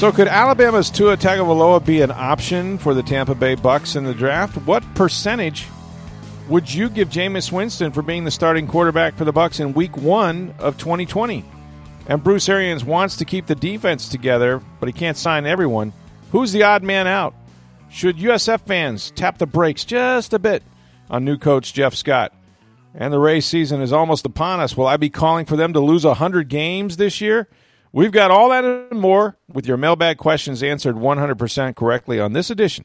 So, could Alabama's Tua Tagovailoa be an option for the Tampa Bay Bucks in the draft? What percentage would you give Jameis Winston for being the starting quarterback for the Bucks in Week One of 2020? And Bruce Arians wants to keep the defense together, but he can't sign everyone. Who's the odd man out? Should USF fans tap the brakes just a bit on new coach Jeff Scott? And the Rays season is almost upon us. Will I be calling for them to lose 100 games this year? We've got all that and more with your mailbag questions answered 100% correctly on this edition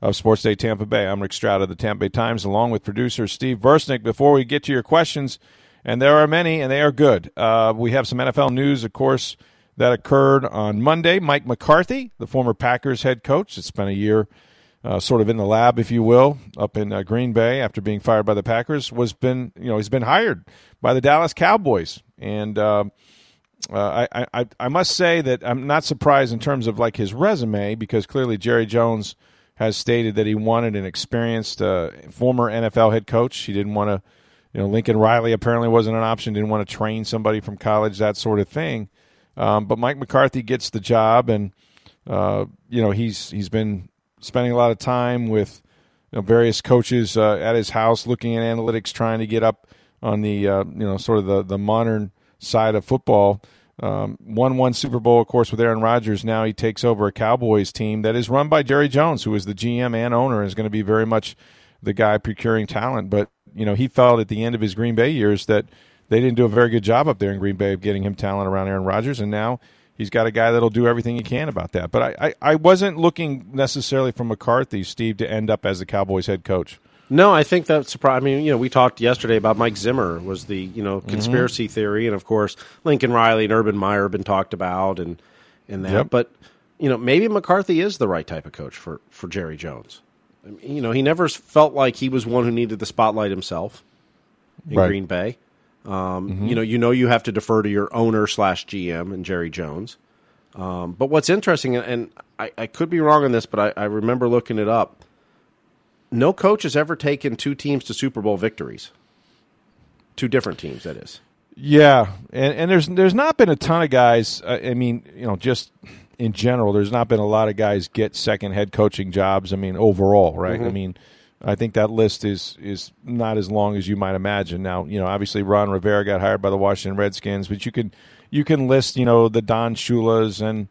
of Sports Day Tampa Bay. I'm Rick Stroud of the Tampa Bay Times, along with producer Steve Versnick. Before we get to your questions, and there are many, and they are good, uh, we have some NFL news, of course, that occurred on Monday. Mike McCarthy, the former Packers head coach, it's been a year uh, sort of in the lab, if you will, up in uh, Green Bay after being fired by the Packers, was been you know he's been hired by the Dallas Cowboys, and uh, I, I I must say that I'm not surprised in terms of like his resume because clearly Jerry Jones has stated that he wanted an experienced uh, former NFL head coach. He didn't want to, you know, Lincoln Riley apparently wasn't an option. Didn't want to train somebody from college, that sort of thing. Um, but Mike McCarthy gets the job, and uh, you know he's he's been spending a lot of time with you know, various coaches uh, at his house, looking at analytics, trying to get up on the uh, you know sort of the the modern side of football. Um, won one Super Bowl, of course, with Aaron Rodgers. Now he takes over a Cowboys team that is run by Jerry Jones, who is the GM and owner, and is going to be very much the guy procuring talent. But you know, he felt at the end of his Green Bay years that they didn't do a very good job up there in Green Bay of getting him talent around Aaron Rodgers, and now he's got a guy that'll do everything he can about that. But I, I, I wasn't looking necessarily for McCarthy, Steve, to end up as the Cowboys head coach. No, I think that's surprised. I mean, you know, we talked yesterday about Mike Zimmer was the you know conspiracy mm-hmm. theory, and of course Lincoln Riley and Urban Meyer have been talked about, and and that. Yep. But you know, maybe McCarthy is the right type of coach for for Jerry Jones. I mean, you know, he never felt like he was one who needed the spotlight himself in right. Green Bay. Um, mm-hmm. You know, you know, you have to defer to your owner slash GM and Jerry Jones. Um, but what's interesting, and I, I, could be wrong on this, but I, I remember looking it up no coach has ever taken two teams to Super Bowl victories. Two different teams, that is. Yeah, and, and there's there's not been a ton of guys. Uh, I mean, you know, just in general, there's not been a lot of guys get second head coaching jobs. I mean, overall, right? Mm-hmm. I mean, I think that list is is not as long as you might imagine. Now, you know, obviously Ron Rivera got hired by the Washington Redskins, but you can you can list, you know, the Don Shulas and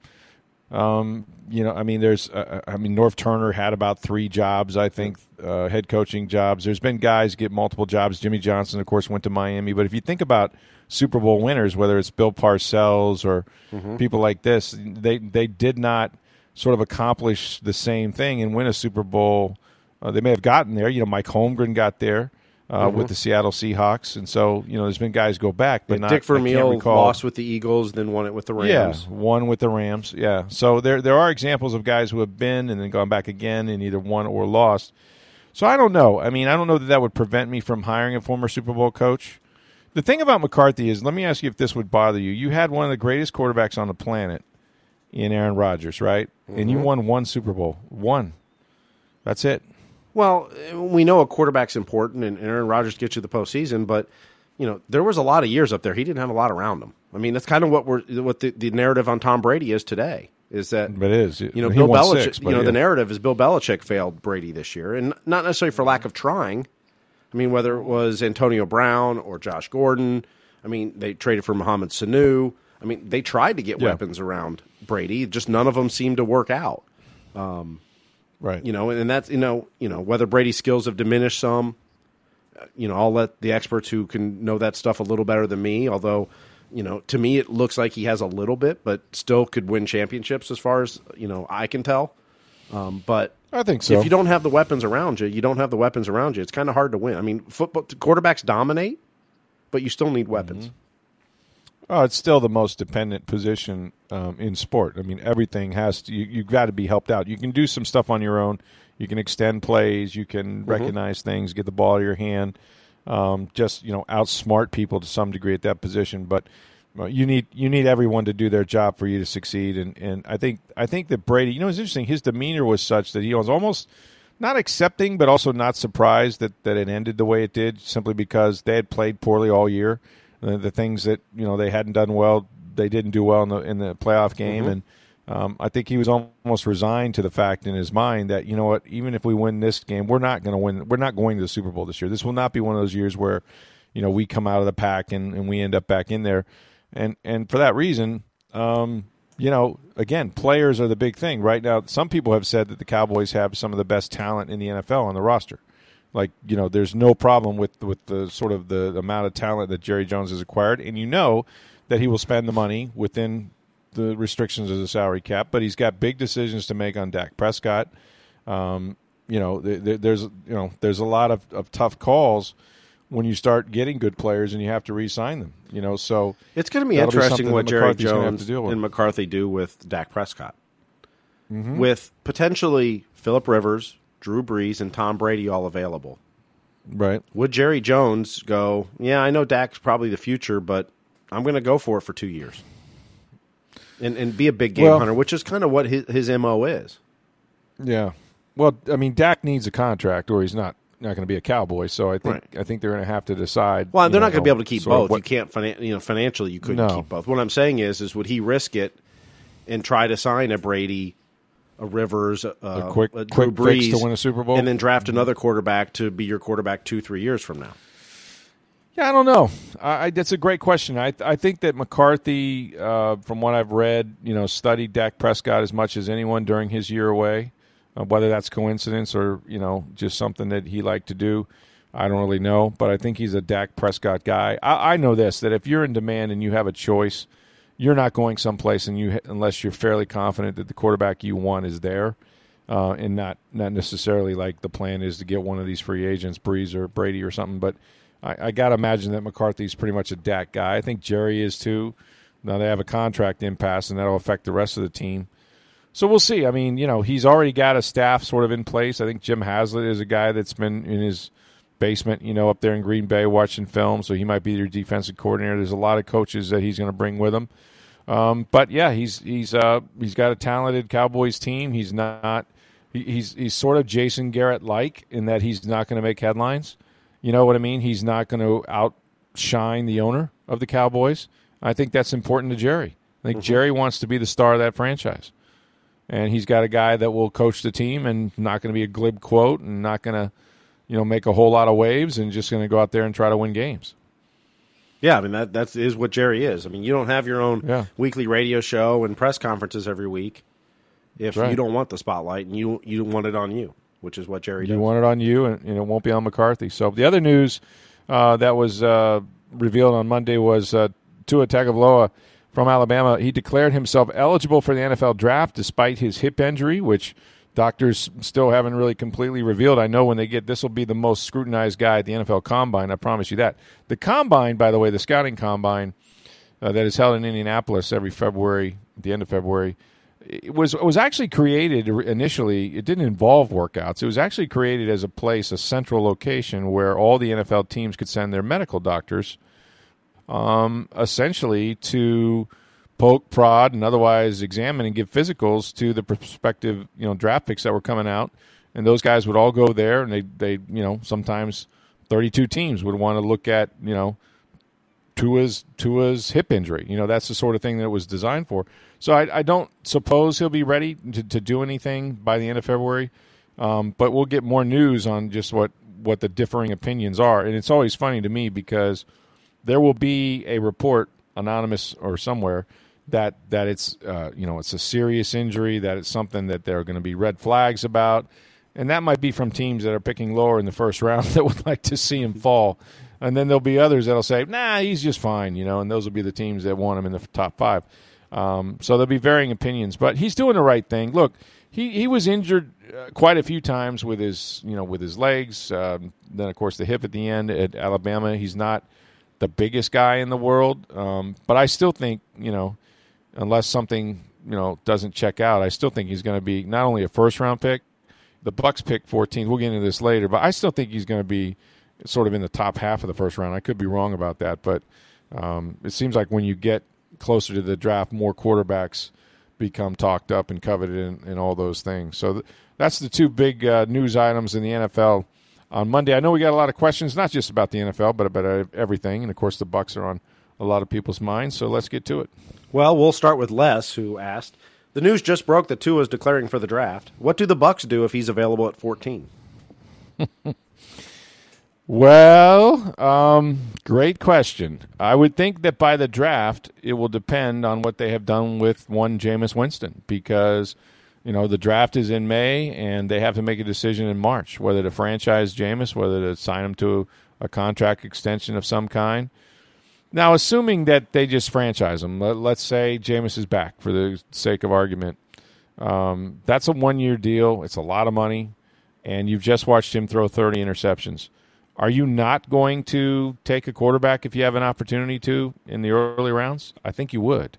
um, you know, I mean, there's, uh, uh, I mean, Norv Turner had about three jobs, I think, uh, head coaching jobs. There's been guys get multiple jobs. Jimmy Johnson, of course, went to Miami. But if you think about Super Bowl winners, whether it's Bill Parcells or mm-hmm. people like this, they they did not sort of accomplish the same thing and win a Super Bowl. Uh, they may have gotten there. You know, Mike Holmgren got there uh, mm-hmm. with the Seattle Seahawks, and so you know there's been guys go back, but not, Dick Vermeil lost with the Eagles, then won it with the Rams. Yeah, won with the Rams. Yeah, so there there are examples of guys who have been and then gone back again and either won or lost. So I don't know. I mean, I don't know that that would prevent me from hiring a former Super Bowl coach. The thing about McCarthy is, let me ask you if this would bother you. You had one of the greatest quarterbacks on the planet in Aaron Rodgers, right? Mm-hmm. And you mm-hmm. won one Super Bowl. One. That's it. Well, we know a quarterback's important, and Aaron Rodgers gets you the postseason, but you know there was a lot of years up there. He didn't have a lot around him. I mean, that's kind of what we're what the, the narrative on Tom Brady is today. Is that but it is you know Bill Belichick? Six, you know yeah. the narrative is Bill Belichick failed Brady this year, and not necessarily for lack of trying. I mean, whether it was Antonio Brown or Josh Gordon. I mean, they traded for Mohamed Sanu. I mean, they tried to get yeah. weapons around Brady, just none of them seemed to work out. Um, Right. You know, and that's you know, you know, whether Brady's skills have diminished some, uh, you know, I'll let the experts who can know that stuff a little better than me, although you know, to me, it looks like he has a little bit, but still could win championships as far as you know I can tell. Um, but I think so. If you don't have the weapons around you, you don't have the weapons around you. It's kind of hard to win. I mean, football quarterbacks dominate, but you still need weapons. Mm-hmm. Oh, it's still the most dependent position um, in sport. I mean, everything has to. You, have got to be helped out. You can do some stuff on your own. You can extend plays. You can mm-hmm. recognize things, get the ball out of your hand. Um, just you know, outsmart people to some degree at that position. But uh, you need you need everyone to do their job for you to succeed. And and I think I think that Brady. You know, it's interesting. His demeanor was such that he was almost not accepting, but also not surprised that that it ended the way it did, simply because they had played poorly all year the, the, things that you know they hadn't done well, they didn't do well in the in the playoff game, mm-hmm. and um, I think he was almost resigned to the fact in his mind that you know what, even if we win this game, we're not going to win. We're not going to the Super Bowl this year. This will not be one of those years where you know we come out of the pack and, and we end up back in there, and and for that reason. Um, you know, again, players are the big thing right now. Some people have said that the Cowboys have some of the best talent in the NFL on the roster. Like you know, there's no problem with with the sort of the amount of talent that Jerry Jones has acquired, and you know that he will spend the money within the restrictions of the salary cap. But he's got big decisions to make on Dak Prescott. Um, you know, there's you know there's a lot of, of tough calls when you start getting good players and you have to re-sign them. You know, so it's going to be interesting be what Jerry Jones and McCarthy do with Dak Prescott, mm-hmm. with potentially Philip Rivers, Drew Brees, and Tom Brady all available. Right. Would Jerry Jones go, yeah, I know Dak's probably the future, but I'm going to go for it for two years? And, and be a big game well, hunter, which is kind of what his, his MO is. Yeah. Well, I mean, Dak needs a contract or he's not not going to be a cowboy. So I think right. I think they're going to have to decide. Well, they're know, not going to be able to keep both. What, you can't, finan- you know, financially you couldn't no. keep both. What I'm saying is, is would he risk it and try to sign a Brady a Rivers, uh, a quick, a quick Brees, to win a Super Bowl, and then draft another quarterback to be your quarterback two, three years from now? Yeah, I don't know. I, I, that's a great question. I, I think that McCarthy, uh, from what I've read, you know, studied Dak Prescott as much as anyone during his year away. Uh, whether that's coincidence or you know just something that he liked to do, I don't really know. But I think he's a Dak Prescott guy. I, I know this that if you're in demand and you have a choice you're not going someplace and you unless you're fairly confident that the quarterback you want is there, uh, and not not necessarily like the plan is to get one of these free agents, Brees or Brady or something. But I, I got to imagine that McCarthy's pretty much a Dak guy. I think Jerry is too. Now they have a contract impasse, and that'll affect the rest of the team. So we'll see. I mean, you know, he's already got a staff sort of in place. I think Jim Haslett is a guy that's been in his basement, you know, up there in Green Bay watching film. So he might be your defensive coordinator. There's a lot of coaches that he's going to bring with him. Um, but yeah, he's he's uh, he's got a talented Cowboys team. He's not he's he's sort of Jason Garrett like in that he's not going to make headlines. You know what I mean? He's not going to outshine the owner of the Cowboys. I think that's important to Jerry. I think mm-hmm. Jerry wants to be the star of that franchise. And he's got a guy that will coach the team and not going to be a glib quote and not going to you know, make a whole lot of waves and just going to go out there and try to win games. Yeah, I mean that that is what Jerry is. I mean, you don't have your own yeah. weekly radio show and press conferences every week if right. you don't want the spotlight and you you want it on you, which is what Jerry. You want it on you, and, and, it won't be on McCarthy. So the other news uh, that was uh, revealed on Monday was uh, Tua Tagovailoa from Alabama. He declared himself eligible for the NFL draft despite his hip injury, which doctors still haven't really completely revealed. I know when they get this will be the most scrutinized guy at the NFL Combine. I promise you that. The Combine, by the way, the scouting combine uh, that is held in Indianapolis every February, at the end of February, it was it was actually created initially. It didn't involve workouts. It was actually created as a place, a central location where all the NFL teams could send their medical doctors, um, essentially to poke, prod, and otherwise examine and give physicals to the prospective you know draft picks that were coming out, and those guys would all go there, and they they you know sometimes thirty two teams would want to look at you know Tua's Tua's hip injury. You know that's the sort of thing that it was designed for. So I, I don't suppose he'll be ready to, to do anything by the end of February, um, but we'll get more news on just what what the differing opinions are, and it's always funny to me because there will be a report anonymous or somewhere that that it's uh, you know it's a serious injury, that it's something that there are going to be red flags about, and that might be from teams that are picking lower in the first round that would like to see him fall. and then there'll be others that'll say, "Nah, he's just fine," you know, and those will be the teams that want him in the top five. Um, so there'll be varying opinions, but he's doing the right thing. Look, he he was injured uh, quite a few times with his you know with his legs. Um, then of course the hip at the end at Alabama. He's not the biggest guy in the world, um, but I still think you know unless something you know doesn't check out, I still think he's going to be not only a first round pick. The Bucks pick 14. We'll get into this later, but I still think he's going to be sort of in the top half of the first round. I could be wrong about that, but um, it seems like when you get closer to the draft, more quarterbacks become talked up and coveted and, and all those things. So th- that's the two big uh, news items in the NFL on Monday. I know we got a lot of questions, not just about the NFL, but about everything, and of course the Bucks are on a lot of people's minds. So let's get to it. Well, we'll start with Les, who asked. The news just broke that Tua is declaring for the draft. What do the Bucks do if he's available at 14? Well, um, great question. I would think that by the draft, it will depend on what they have done with one Jameis Winston because, you know, the draft is in May and they have to make a decision in March whether to franchise Jameis, whether to sign him to a contract extension of some kind. Now, assuming that they just franchise him, let, us say Jameis is back for the sake of argument. Um, that's a one year deal. It's a lot of money, and you've just watched him throw 30 interceptions. Are you not going to take a quarterback if you have an opportunity to in the early rounds? I think you would.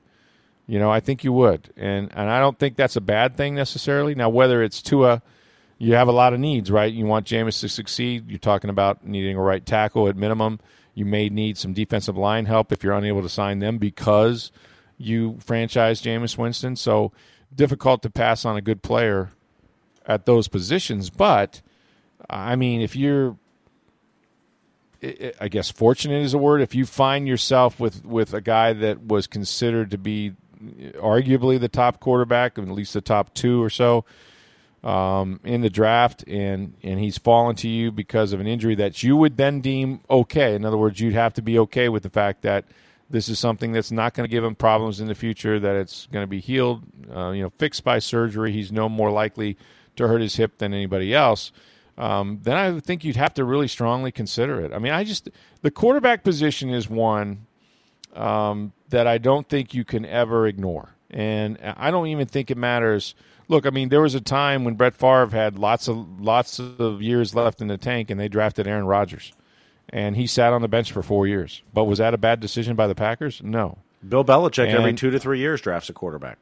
You know, I think you would, and and I don't think that's a bad thing necessarily. Now, whether it's Tua, you have a lot of needs, right? You want Jameis to succeed. You're talking about needing a right tackle at minimum. You may need some defensive line help if you're unable to sign them because you franchise Jameis Winston. So difficult to pass on a good player at those positions. But I mean, if you're I guess fortunate is a word. If you find yourself with, with a guy that was considered to be arguably the top quarterback, at least the top two or so um, in the draft, and and he's fallen to you because of an injury that you would then deem okay. In other words, you'd have to be okay with the fact that this is something that's not going to give him problems in the future. That it's going to be healed, uh, you know, fixed by surgery. He's no more likely to hurt his hip than anybody else um, then I think you'd have to really strongly consider it. I mean, I just the quarterback position is one um, that I don't think you can ever ignore, and I don't even think it matters. Look, I mean, there was a time when Brett Favre had lots of lots of years left in the tank, and they drafted Aaron Rodgers, and he sat on the bench for four years. But was that a bad decision by the Packers? No. Bill Belichick and, every two to three years drafts a quarterback.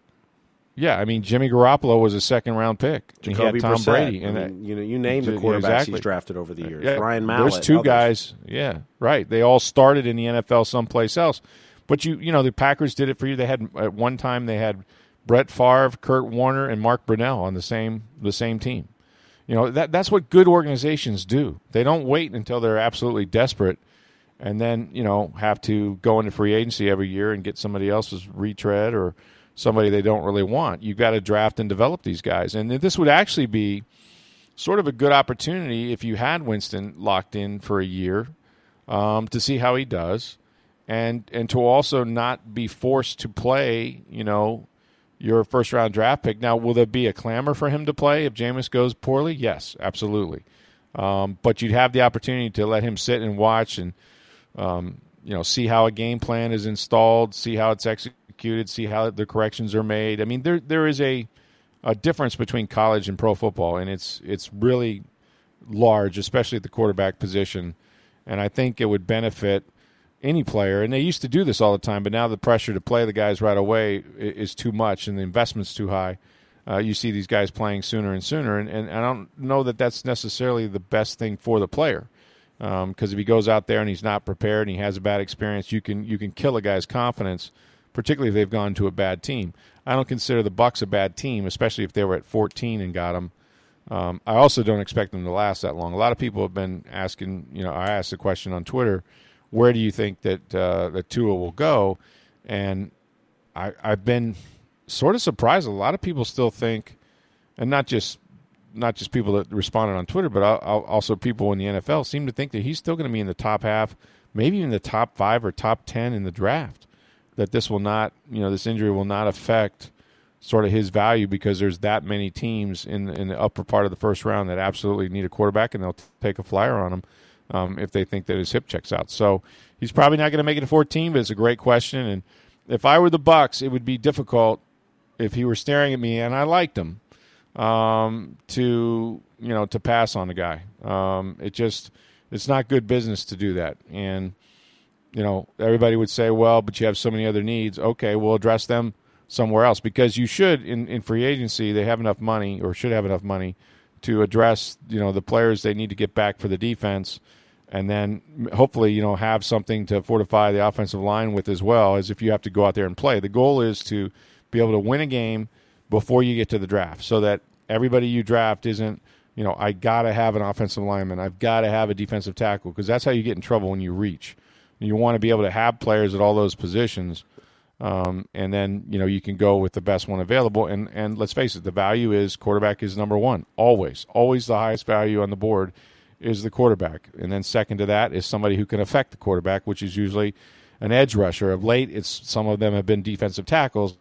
Yeah, I mean Jimmy Garoppolo was a second round pick. Jacoby Tom Brissett. Brady, and I mean, you know you name the quarterbacks exactly. he's drafted over the uh, years. Yeah, Ryan Mallett. There's two others. guys. Yeah, right. They all started in the NFL someplace else, but you you know the Packers did it for you. They had at one time they had Brett Favre, Kurt Warner, and Mark Brunell on the same the same team. You know that that's what good organizations do. They don't wait until they're absolutely desperate, and then you know have to go into free agency every year and get somebody else's retread or somebody they don't really want. You've got to draft and develop these guys. And this would actually be sort of a good opportunity if you had Winston locked in for a year um, to see how he does, and and to also not be forced to play. You know. Your first round draft pick. Now, will there be a clamor for him to play if Jameis goes poorly? Yes, absolutely. Um, but you'd have the opportunity to let him sit and watch and um, you know see how a game plan is installed, see how it's executed see how the corrections are made. I mean, there there is a a difference between college and pro football, and it's it's really large, especially at the quarterback position. And I think it would benefit any player. And they used to do this all the time, but now the pressure to play the guys right away is too much, and the investment's too high. Uh, you see these guys playing sooner and sooner, and, and I don't know that that's necessarily the best thing for the player. Because um, if he goes out there and he's not prepared and he has a bad experience, you can you can kill a guy's confidence particularly if they've gone to a bad team. I don't consider the Bucks a bad team, especially if they were at 14 and got them. Um, I also don't expect them to last that long. A lot of people have been asking, you know, I asked a question on Twitter, where do you think that uh, that Tua will go? And I, I've been sort of surprised. A lot of people still think, and not just not just people that responded on Twitter, but also people in the NFL seem to think that he's still going to be in the top half, maybe even the top five or top ten in the draft that this will not, you know, this injury will not affect sort of his value because there's that many teams in in the upper part of the first round that absolutely need a quarterback and they'll take a flyer on him. Um, if they think that his hip checks out. So he's probably not going to make it to 14, but it's a great question. And if I were the Bucks, it would be difficult if he were staring at me and I liked him um, to you know to pass on the guy. Um, it just it's not good business to do that. And you know everybody would say, well, but you have so many other needs. Okay, we'll address them somewhere else because you should in, in free agency they have enough money or should have enough money to address you know the players they need to get back for the defense and then hopefully you know have something to fortify the offensive line with as well as if you have to go out there and play. The goal is to be able to win a game before you get to the draft so that everybody you draft isn't you know i gotta have an offensive lineman. I've got to have a defensive tackle because that's how you get in trouble when you reach. You want to be able to have players at all those positions um, and then you know you can go with the best one available. And and let's face it, the value is quarterback is number one always, always the highest value on the board is the quarterback, and then second to that is somebody who can affect the quarterback, which is usually an edge rusher. Of late, it's some of them have been defensive tackles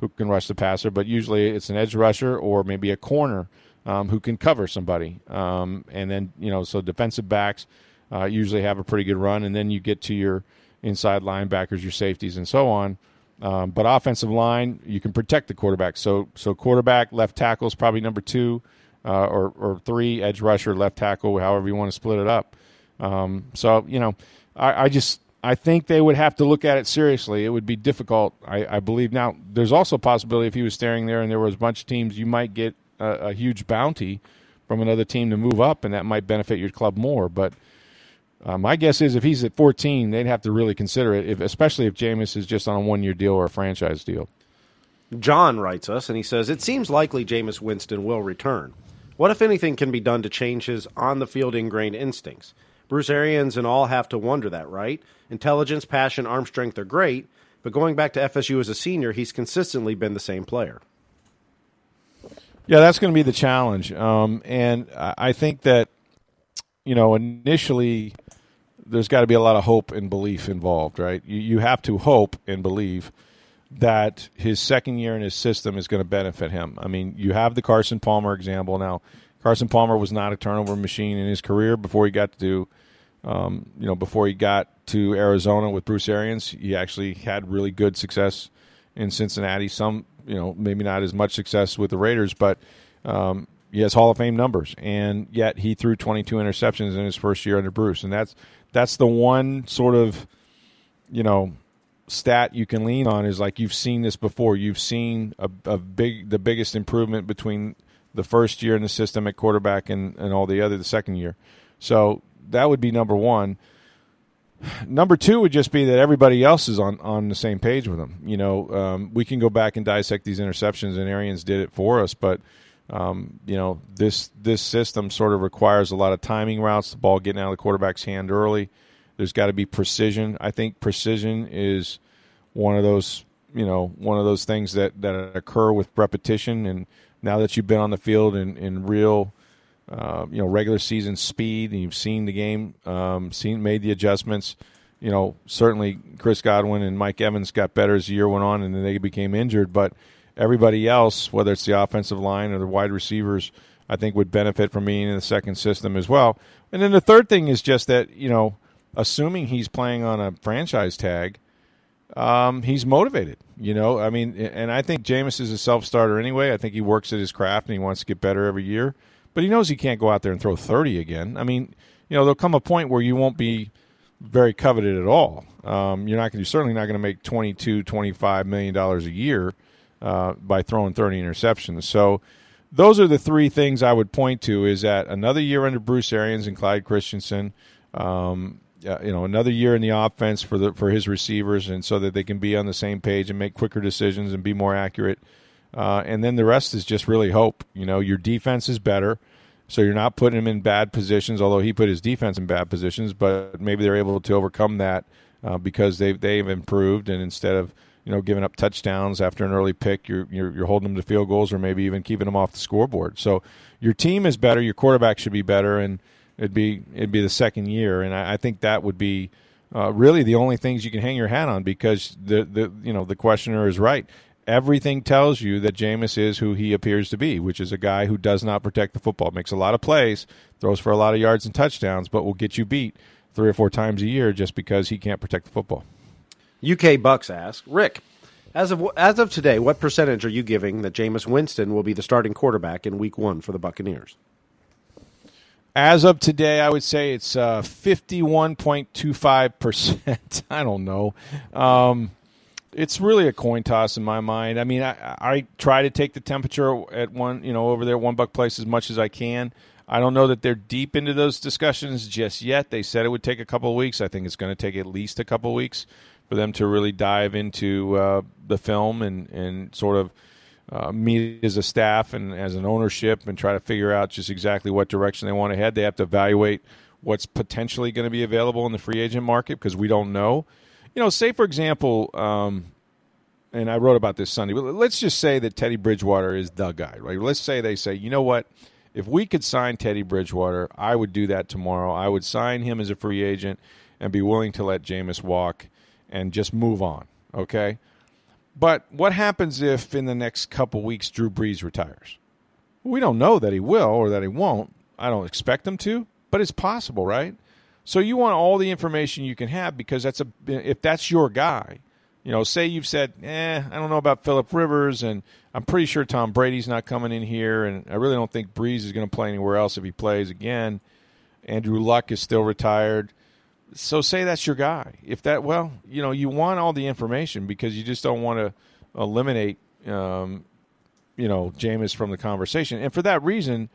who can rush the passer, but usually it's an edge rusher or maybe a corner um, who can cover somebody. Um, and then you know, so defensive backs uh, usually have a pretty good run, and then you get to your inside linebackers, your safeties, and so on. Um, but offensive line, you can protect the quarterback. So so quarterback, left tackle is probably number two, uh, or or three, edge rusher, left tackle, however you want to split it up. Um, so you know, I, I, just I think they would have to look at it seriously. It would be difficult, I, I, believe. Now there's also a possibility if he was staring there and there was a bunch of teams, you might get a, a huge bounty from another team to move up, and that might benefit your club more. But uh, my guess is if he's at 14, they'd have to really consider it, if, especially if Jameis is just on a one year deal or a franchise deal. John writes us, and he says, It seems likely Jameis Winston will return. What, if anything, can be done to change his on the field ingrained instincts? Bruce Arians and all have to wonder that, right? Intelligence, passion, arm strength are great, but going back to FSU as a senior, he's consistently been the same player. Yeah, that's going to be the challenge. Um, and I think that, you know, initially there's got to be a lot of hope and belief involved, right? You, you have to hope and believe that his second year in his system is going to benefit him. I mean, you have the Carson Palmer example now. Carson Palmer was not a turnover machine in his career before he got to, um, you know, before he got to Arizona with Bruce Arians. He actually had really good success in Cincinnati. Some, you know, maybe not as much success with the Raiders, but um, he has Hall of Fame numbers, and yet he threw 22 interceptions in his first year under Bruce, and that's that's the one sort of you know stat you can lean on is like you've seen this before. You've seen a, a big the biggest improvement between the first year in the system at quarterback and, and all the other the second year. So that would be number one. Number two would just be that everybody else is on, on the same page with them. You know, um, we can go back and dissect these interceptions, and Arians did it for us, but um, you know, this this system sort of requires a lot of timing routes, the ball getting out of the quarterback's hand early. There's got to be precision. I think precision is one of those, you know, one of those things that, that occur with repetition. And now that you've been on the field in, in real, uh, you know, regular season speed, and you've seen the game, um, seen made the adjustments. You know, certainly Chris Godwin and Mike Evans got better as the year went on, and then they became injured, but everybody else, whether it's the offensive line or the wide receivers, I think would benefit from being in the second system as well. And then the third thing is just that, you know, assuming he's playing on a franchise tag, um, he's motivated. You know, I mean, and I think Jameis is a self starter anyway. I think he works at his craft and he wants to get better every year. But he knows he can't go out there and throw 30 again. I mean, you know, there'll come a point where you won't be very coveted at all. Um, you're not going to, certainly not going to make 22, 25 million dollars a year uh, by throwing 30 interceptions. So those are the three things I would point to is that another year under Bruce Arians and Clyde Christensen, um, uh, you know, another year in the offense for the for his receivers, and so that they can be on the same page and make quicker decisions and be more accurate. Uh, and then the rest is just really hope. You know, your defense is better, so you're not putting him in bad positions. Although he put his defense in bad positions, but maybe they're able to overcome that uh, because they've they've improved, and instead of you know, giving up touchdowns after an early pick, you're, you're, you're holding them to field goals or maybe even keeping them off the scoreboard. So your team is better, your quarterback should be better, and it'd be it'd be the second year, and I, I think that would be uh, really the only things you can hang your hat on because the the you know the questioner is right. everything tells you that Jameis is who he appears to be, which is a guy who does not protect the football, makes a lot of plays, throws for a lot of yards and touchdowns, but will get you beat three or four times a year just because he can't protect the football. UK Bucks ask Rick, as of as of today, what percentage are you giving that Jameis Winston will be the starting quarterback in Week One for the Buccaneers? As of today, I would say it's uh, fifty-one point two five percent. I don't know. Um, it's really a coin toss in my mind. I mean, I, I try to take the temperature at one, you know, over there One Buck Place as much as I can. I don't know that they're deep into those discussions just yet. They said it would take a couple of weeks. I think it's going to take at least a couple of weeks for them to really dive into uh, the film and, and sort of uh, meet as a staff and as an ownership and try to figure out just exactly what direction they want to head. They have to evaluate what's potentially going to be available in the free agent market because we don't know. You know, say for example, um, and I wrote about this Sunday, but let's just say that Teddy Bridgewater is the guy, right? Let's say they say, you know what? If we could sign Teddy Bridgewater, I would do that tomorrow. I would sign him as a free agent and be willing to let Jameis walk and just move on. Okay. But what happens if in the next couple weeks Drew Brees retires? We don't know that he will or that he won't. I don't expect him to, but it's possible, right? So you want all the information you can have because that's a if that's your guy. You know, say you've said, "Eh, I don't know about Philip Rivers, and I'm pretty sure Tom Brady's not coming in here, and I really don't think Brees is going to play anywhere else if he plays again." Andrew Luck is still retired so say that's your guy. If that, well, you know, you want all the information because you just don't want to eliminate, um, you know, Jameis from the conversation. And for that reason,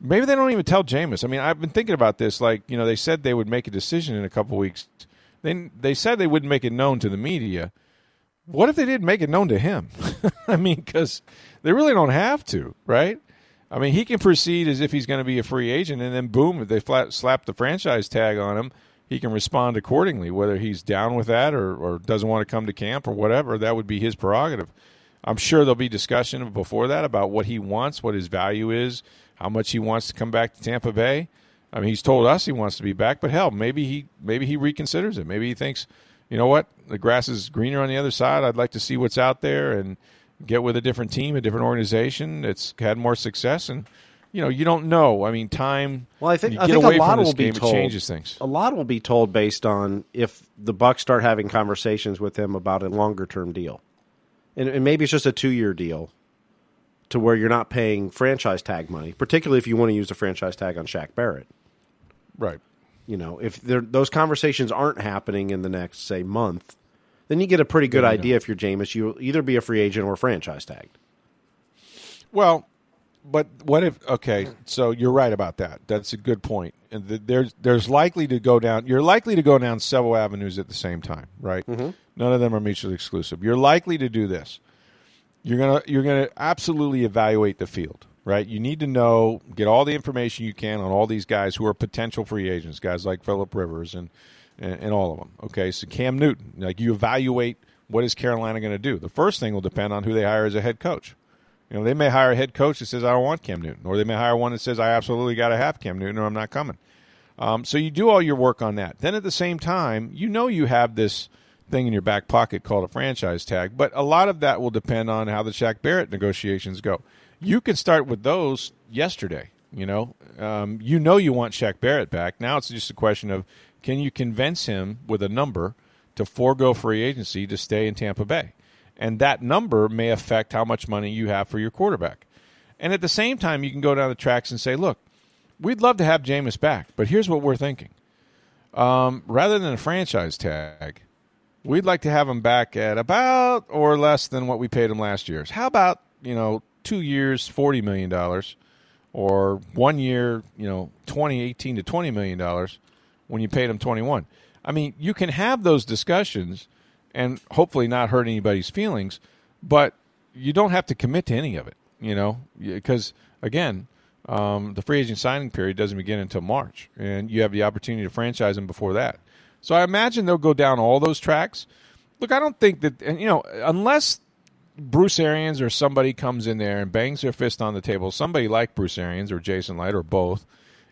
maybe they don't even tell Jameis. I mean, I've been thinking about this. Like, you know, they said they would make a decision in a couple weeks. Then they said they wouldn't make it known to the media. What if they didn't make it known to him? I mean, because they really don't have to, right? I mean, he can proceed as if he's going to be a free agent, and then boom, if they flat, slap the franchise tag on him – he can respond accordingly, whether he's down with that or, or doesn't want to come to camp or whatever. That would be his prerogative. I'm sure there'll be discussion before that about what he wants, what his value is, how much he wants to come back to Tampa Bay. I mean, he's told us he wants to be back, but hell, maybe he maybe he reconsiders it. Maybe he thinks, you know what, the grass is greener on the other side. I'd like to see what's out there and get with a different team, a different organization that's had more success, and you know, you don't know. I mean, time. Well, I think I think a lot will game, be told. changes things. A lot will be told based on if the Bucks start having conversations with him about a longer term deal, and, and maybe it's just a two year deal, to where you're not paying franchise tag money, particularly if you want to use a franchise tag on Shaq Barrett. Right. You know, if those conversations aren't happening in the next say month, then you get a pretty good yeah, idea if you're Jameis. You'll either be a free agent or franchise tagged. Well, but what if? Okay, so you're right about that. That's a good point. And the, there's there's likely to go down. You're likely to go down several avenues at the same time, right? Mm-hmm. None of them are mutually exclusive. You're likely to do this. You're gonna you're gonna absolutely evaluate the field, right? You need to know, get all the information you can on all these guys who are potential free agents, guys like Philip Rivers and and, and all of them. Okay, so Cam Newton, like you evaluate what is Carolina going to do. The first thing will depend on who they hire as a head coach. You know, they may hire a head coach that says I don't want Cam Newton, or they may hire one that says I absolutely got to have Cam Newton, or I'm not coming. Um, so you do all your work on that. Then at the same time, you know you have this thing in your back pocket called a franchise tag, but a lot of that will depend on how the Shaq Barrett negotiations go. You can start with those yesterday. You know, um, you know you want Shaq Barrett back. Now it's just a question of can you convince him with a number to forego free agency to stay in Tampa Bay and that number may affect how much money you have for your quarterback. And at the same time, you can go down the tracks and say, look, we'd love to have Jameis back, but here's what we're thinking. Um, rather than a franchise tag, we'd like to have him back at about or less than what we paid him last year. How about, you know, two years, $40 million, or one year, you know, 20, 18 to $20 million when you paid him 21? I mean, you can have those discussions – and hopefully not hurt anybody's feelings. But you don't have to commit to any of it, you know, because again, um, the free agent signing period doesn't begin until March, and you have the opportunity to franchise them before that. So I imagine they'll go down all those tracks. Look, I don't think that, and you know, unless Bruce Arians or somebody comes in there and bangs their fist on the table, somebody like Bruce Arians or Jason Licht or both,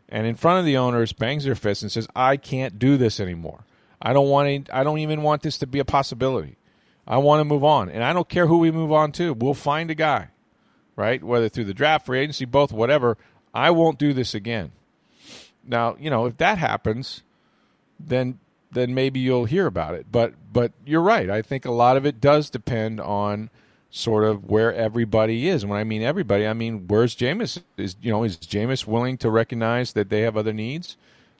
and in front of the owners bangs their fist and says, "I can't do this anymore." I don't want any, I don't even want this to be a possibility. I want to move on, and I don't care who we move on to. We'll find a guy, right? Whether through the draft, free agency, both, whatever. I won't do this again. Now, you know, if that happens, then then maybe you'll hear about it. But but you're right. I think a lot of it does depend on sort of where everybody is. When I mean everybody, I mean where's Jameis? Is you know is Jameis willing to recognize that they have other needs,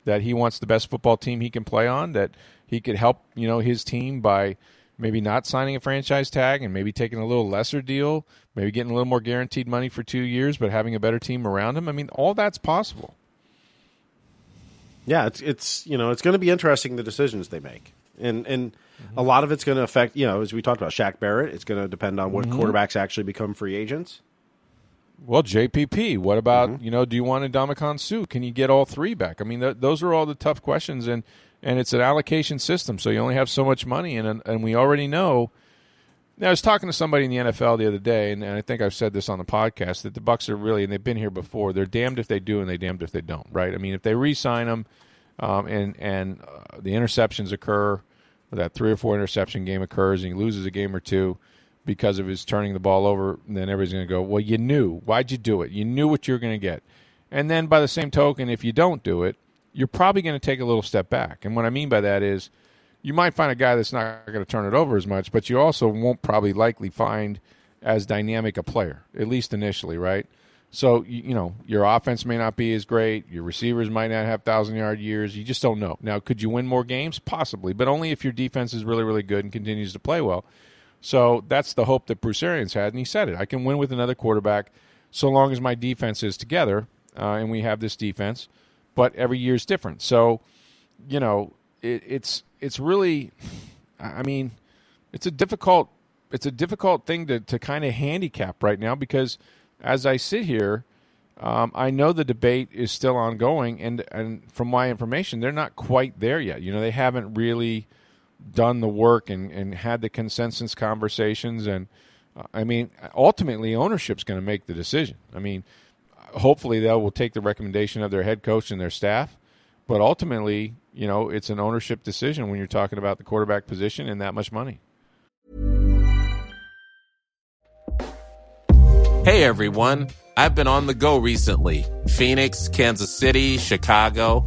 that he wants the best football team he can play on, that he could help you know his team by maybe not signing a franchise tag and maybe taking a little lesser deal, maybe getting a little more guaranteed money for two years, but having a better team around him. I mean, all that's possible. Yeah, it's it's you know it's going to be interesting the decisions they make, and and mm-hmm. a lot of it's going to affect you know as we talked about Shaq Barrett. It's going to depend on what mm-hmm. quarterbacks actually become free agents. Well, JPP. What about mm-hmm. you know? Do you want a Ndamukong Suh? Can you get all three back? I mean, th- those are all the tough questions, and and it's an allocation system, so you only have so much money, and and we already know. Now, I was talking to somebody in the NFL the other day, and, and I think I've said this on the podcast that the Bucks are really, and they've been here before. They're damned if they do, and they damned if they don't. Right? I mean, if they re-sign them, um, and and uh, the interceptions occur, that three or four interception game occurs, and he loses a game or two because of his turning the ball over, then everybody's going to go, well, you knew. Why'd you do it? You knew what you were going to get. And then by the same token, if you don't do it, you're probably going to take a little step back. And what I mean by that is you might find a guy that's not going to turn it over as much, but you also won't probably likely find as dynamic a player, at least initially, right? So, you, you know, your offense may not be as great. Your receivers might not have 1,000 yard years. You just don't know. Now, could you win more games? Possibly, but only if your defense is really, really good and continues to play well. So that's the hope that Bruce Arians had, and he said it. I can win with another quarterback so long as my defense is together, uh, and we have this defense but every year is different. So, you know, it, it's it's really, I mean, it's a difficult it's a difficult thing to to kind of handicap right now because as I sit here, um, I know the debate is still ongoing, and and from my information, they're not quite there yet. You know, they haven't really done the work and, and had the consensus conversations and uh, I mean ultimately ownership's going to make the decision. I mean hopefully they will take the recommendation of their head coach and their staff. But ultimately, you know, it's an ownership decision when you're talking about the quarterback position and that much money. Hey everyone, I've been on the go recently Phoenix, Kansas City, Chicago.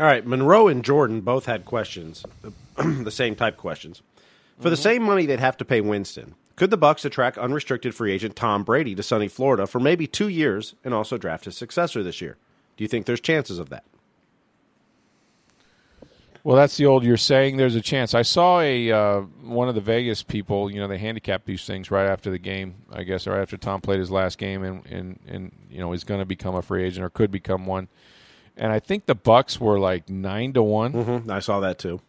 All right, Monroe and Jordan both had questions, the same type questions. For the same money they'd have to pay Winston, could the Bucks attract unrestricted free agent Tom Brady to sunny Florida for maybe two years and also draft his successor this year? Do you think there's chances of that? Well, that's the old. You're saying there's a chance. I saw a uh, one of the Vegas people. You know, they handicap these things right after the game. I guess right after Tom played his last game, and and and you know he's going to become a free agent or could become one. And I think the Bucks were like nine to one. Mm-hmm. I saw that too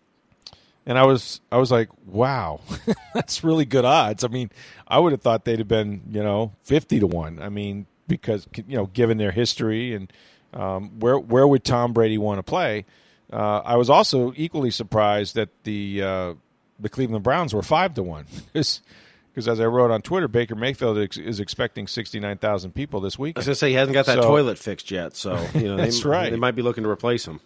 and I was I was like, wow, that's really good odds. I mean, I would have thought they'd have been you know fifty to one. I mean, because you know, given their history and um, where where would Tom Brady want to play? Uh, I was also equally surprised that the uh, the Cleveland Browns were five to one because. As I wrote on Twitter, Baker Mayfield ex- is expecting sixty nine thousand people this week. I was going to say he hasn't got that so, toilet fixed yet, so you know that's they, right. They might be looking to replace him.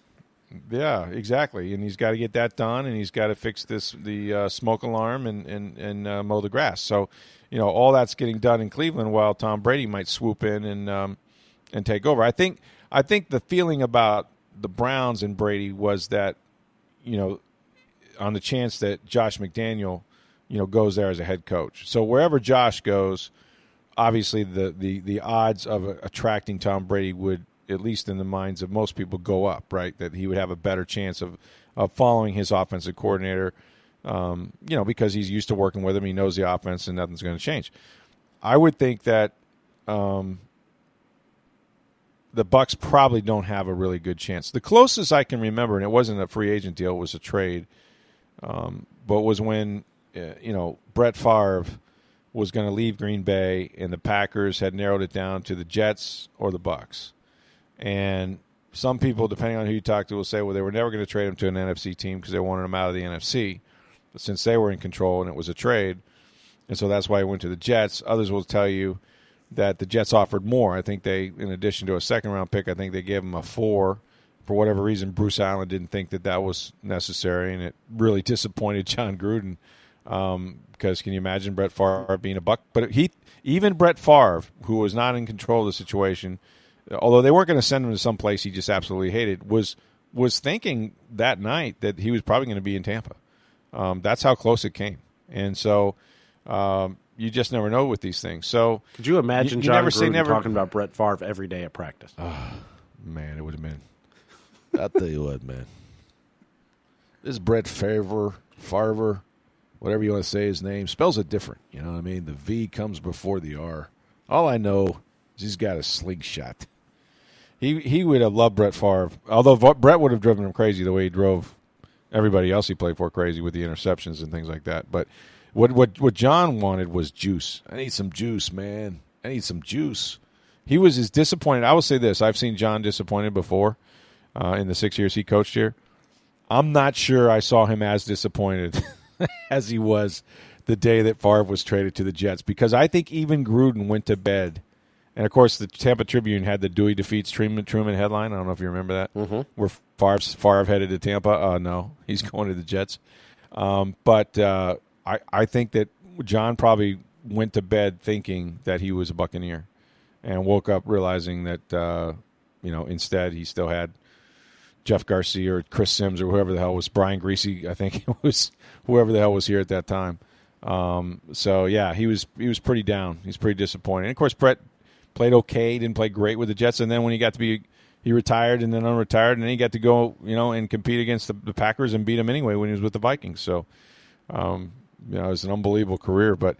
Yeah, exactly. And he's got to get that done, and he's got to fix this the uh, smoke alarm and and and uh, mow the grass. So, you know, all that's getting done in Cleveland while Tom Brady might swoop in and um, and take over. I think I think the feeling about the Browns and Brady was that, you know, on the chance that Josh McDaniel, you know, goes there as a head coach. So wherever Josh goes, obviously the the the odds of attracting Tom Brady would at least in the minds of most people, go up. Right, that he would have a better chance of of following his offensive coordinator. Um, you know, because he's used to working with him, he knows the offense, and nothing's going to change. I would think that um, the Bucks probably don't have a really good chance. The closest I can remember, and it wasn't a free agent deal; it was a trade. Um, but was when Uh, you know Brett Favre was going to leave Green Bay, and the Packers had narrowed it down to the Jets or the Bucks. And some people, depending on who you talk to, will say, well, they were never going to trade him to an NFC team because they wanted him out of the NFC. But since they were in control and it was a trade, and so that's why he went to the Jets. Others will tell you that the Jets offered more. I think they, in addition to a second round pick, I think they gave him a four. For whatever reason, Bruce Allen didn't think that that was necessary, and it really disappointed Jon Gruden. Um, because can you imagine Brett Favre being a buck? But he, even Brett Favre, who was not in control of the situation, although they weren't going to send him to some place he just absolutely hated, was was thinking that night that he was probably going to be in Tampa. Um, that's how close it came, and so um, you just never know with these things. So could you imagine you, you Jon never Gruden say never talking about Brett Favre every day at practice? Oh, man, it would have been. I'll tell you what, man. This Brett Favre, Favre, whatever you want to say his name, spells it different. You know what I mean? The V comes before the R. All I know is he's got a slingshot. He he would have loved Brett Favre, although Brett would have driven him crazy the way he drove everybody else he played for crazy with the interceptions and things like that. But what what what Jon wanted was juice. I need some juice, man. I need some juice. He was as disappointed. I will say this: I've seen Jon disappointed before uh, in the six years he coached here. I'm not sure I saw him as disappointed as he was the day that Favre was traded to the Jets because I think even Gruden went to bed. And of course, the Tampa Tribune had the Dewey defeats Truman, Truman headline. I don't know if you remember that, mm-hmm. where Favre, Favre headed to Tampa. Uh, no, he's going to the Jets. Um, but uh, I, I think that Jon probably went to bed thinking that he was a Buccaneer, and woke up realizing that uh, you know instead he still had Jeff Garcia or Chris Sims or whoever the hell was Brian Griese, I think it was whoever the hell was here at that time. Um, so yeah, he was he was pretty down. He's pretty disappointed. And of course, Brett played okay, didn't play great with the Jets, and then when he got to be he retired and then unretired, and then he got to go you know and compete against the, the Packers and beat them anyway when he was with the Vikings. So um, you know, it was an unbelievable career. But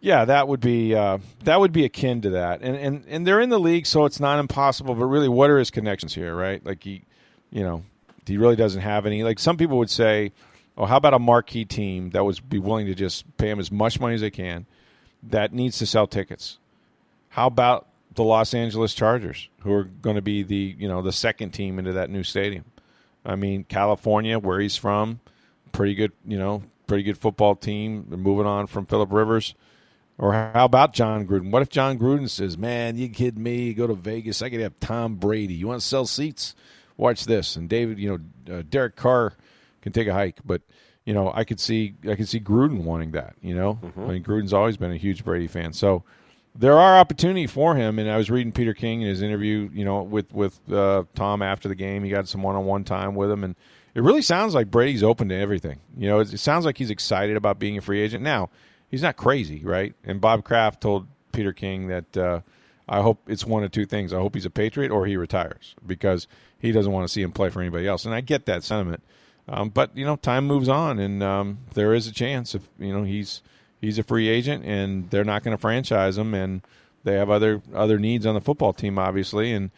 yeah, that would be uh, that would be akin to that. And and and they're in the league, so it's not impossible. But really, what are his connections here? Right? Like he, you know, he really doesn't have any. Like some people would say, oh, how about a marquee team that would be willing to just pay him as much money as they can, that needs to sell tickets. How about the Los Angeles Chargers, who are going to be the you know the second team into that new stadium? I mean, California, where he's from, pretty good, you know, pretty good football team. They're moving on from Philip Rivers. Or how about Jon Gruden? What if Jon Gruden says, "Man, you kidding me? Go to Vegas. I could have Tom Brady. You want to sell seats? Watch this." And David, you know, uh, Derek Carr can take a hike, but you know, I could see I could see Gruden wanting that. You know, mm-hmm. I mean, Gruden's always been a huge Brady fan, so there are opportunity for him. And I was reading Peter King in his interview, you know, with with uh, Tom after the game. He got some one on one time with him, and it really sounds like Brady's open to everything. You know, it, it sounds like he's excited about being a free agent. Now, he's not crazy, right? And Bob Kraft told Peter King that uh, I hope it's one of two things. I hope he's a Patriot or he retires because he doesn't want to see him play for anybody else. And I get that sentiment. Um, but you know, time moves on, and um, there is a chance if you know he's he's a free agent, and they're not going to franchise him, and they have other other needs on the football team, obviously. And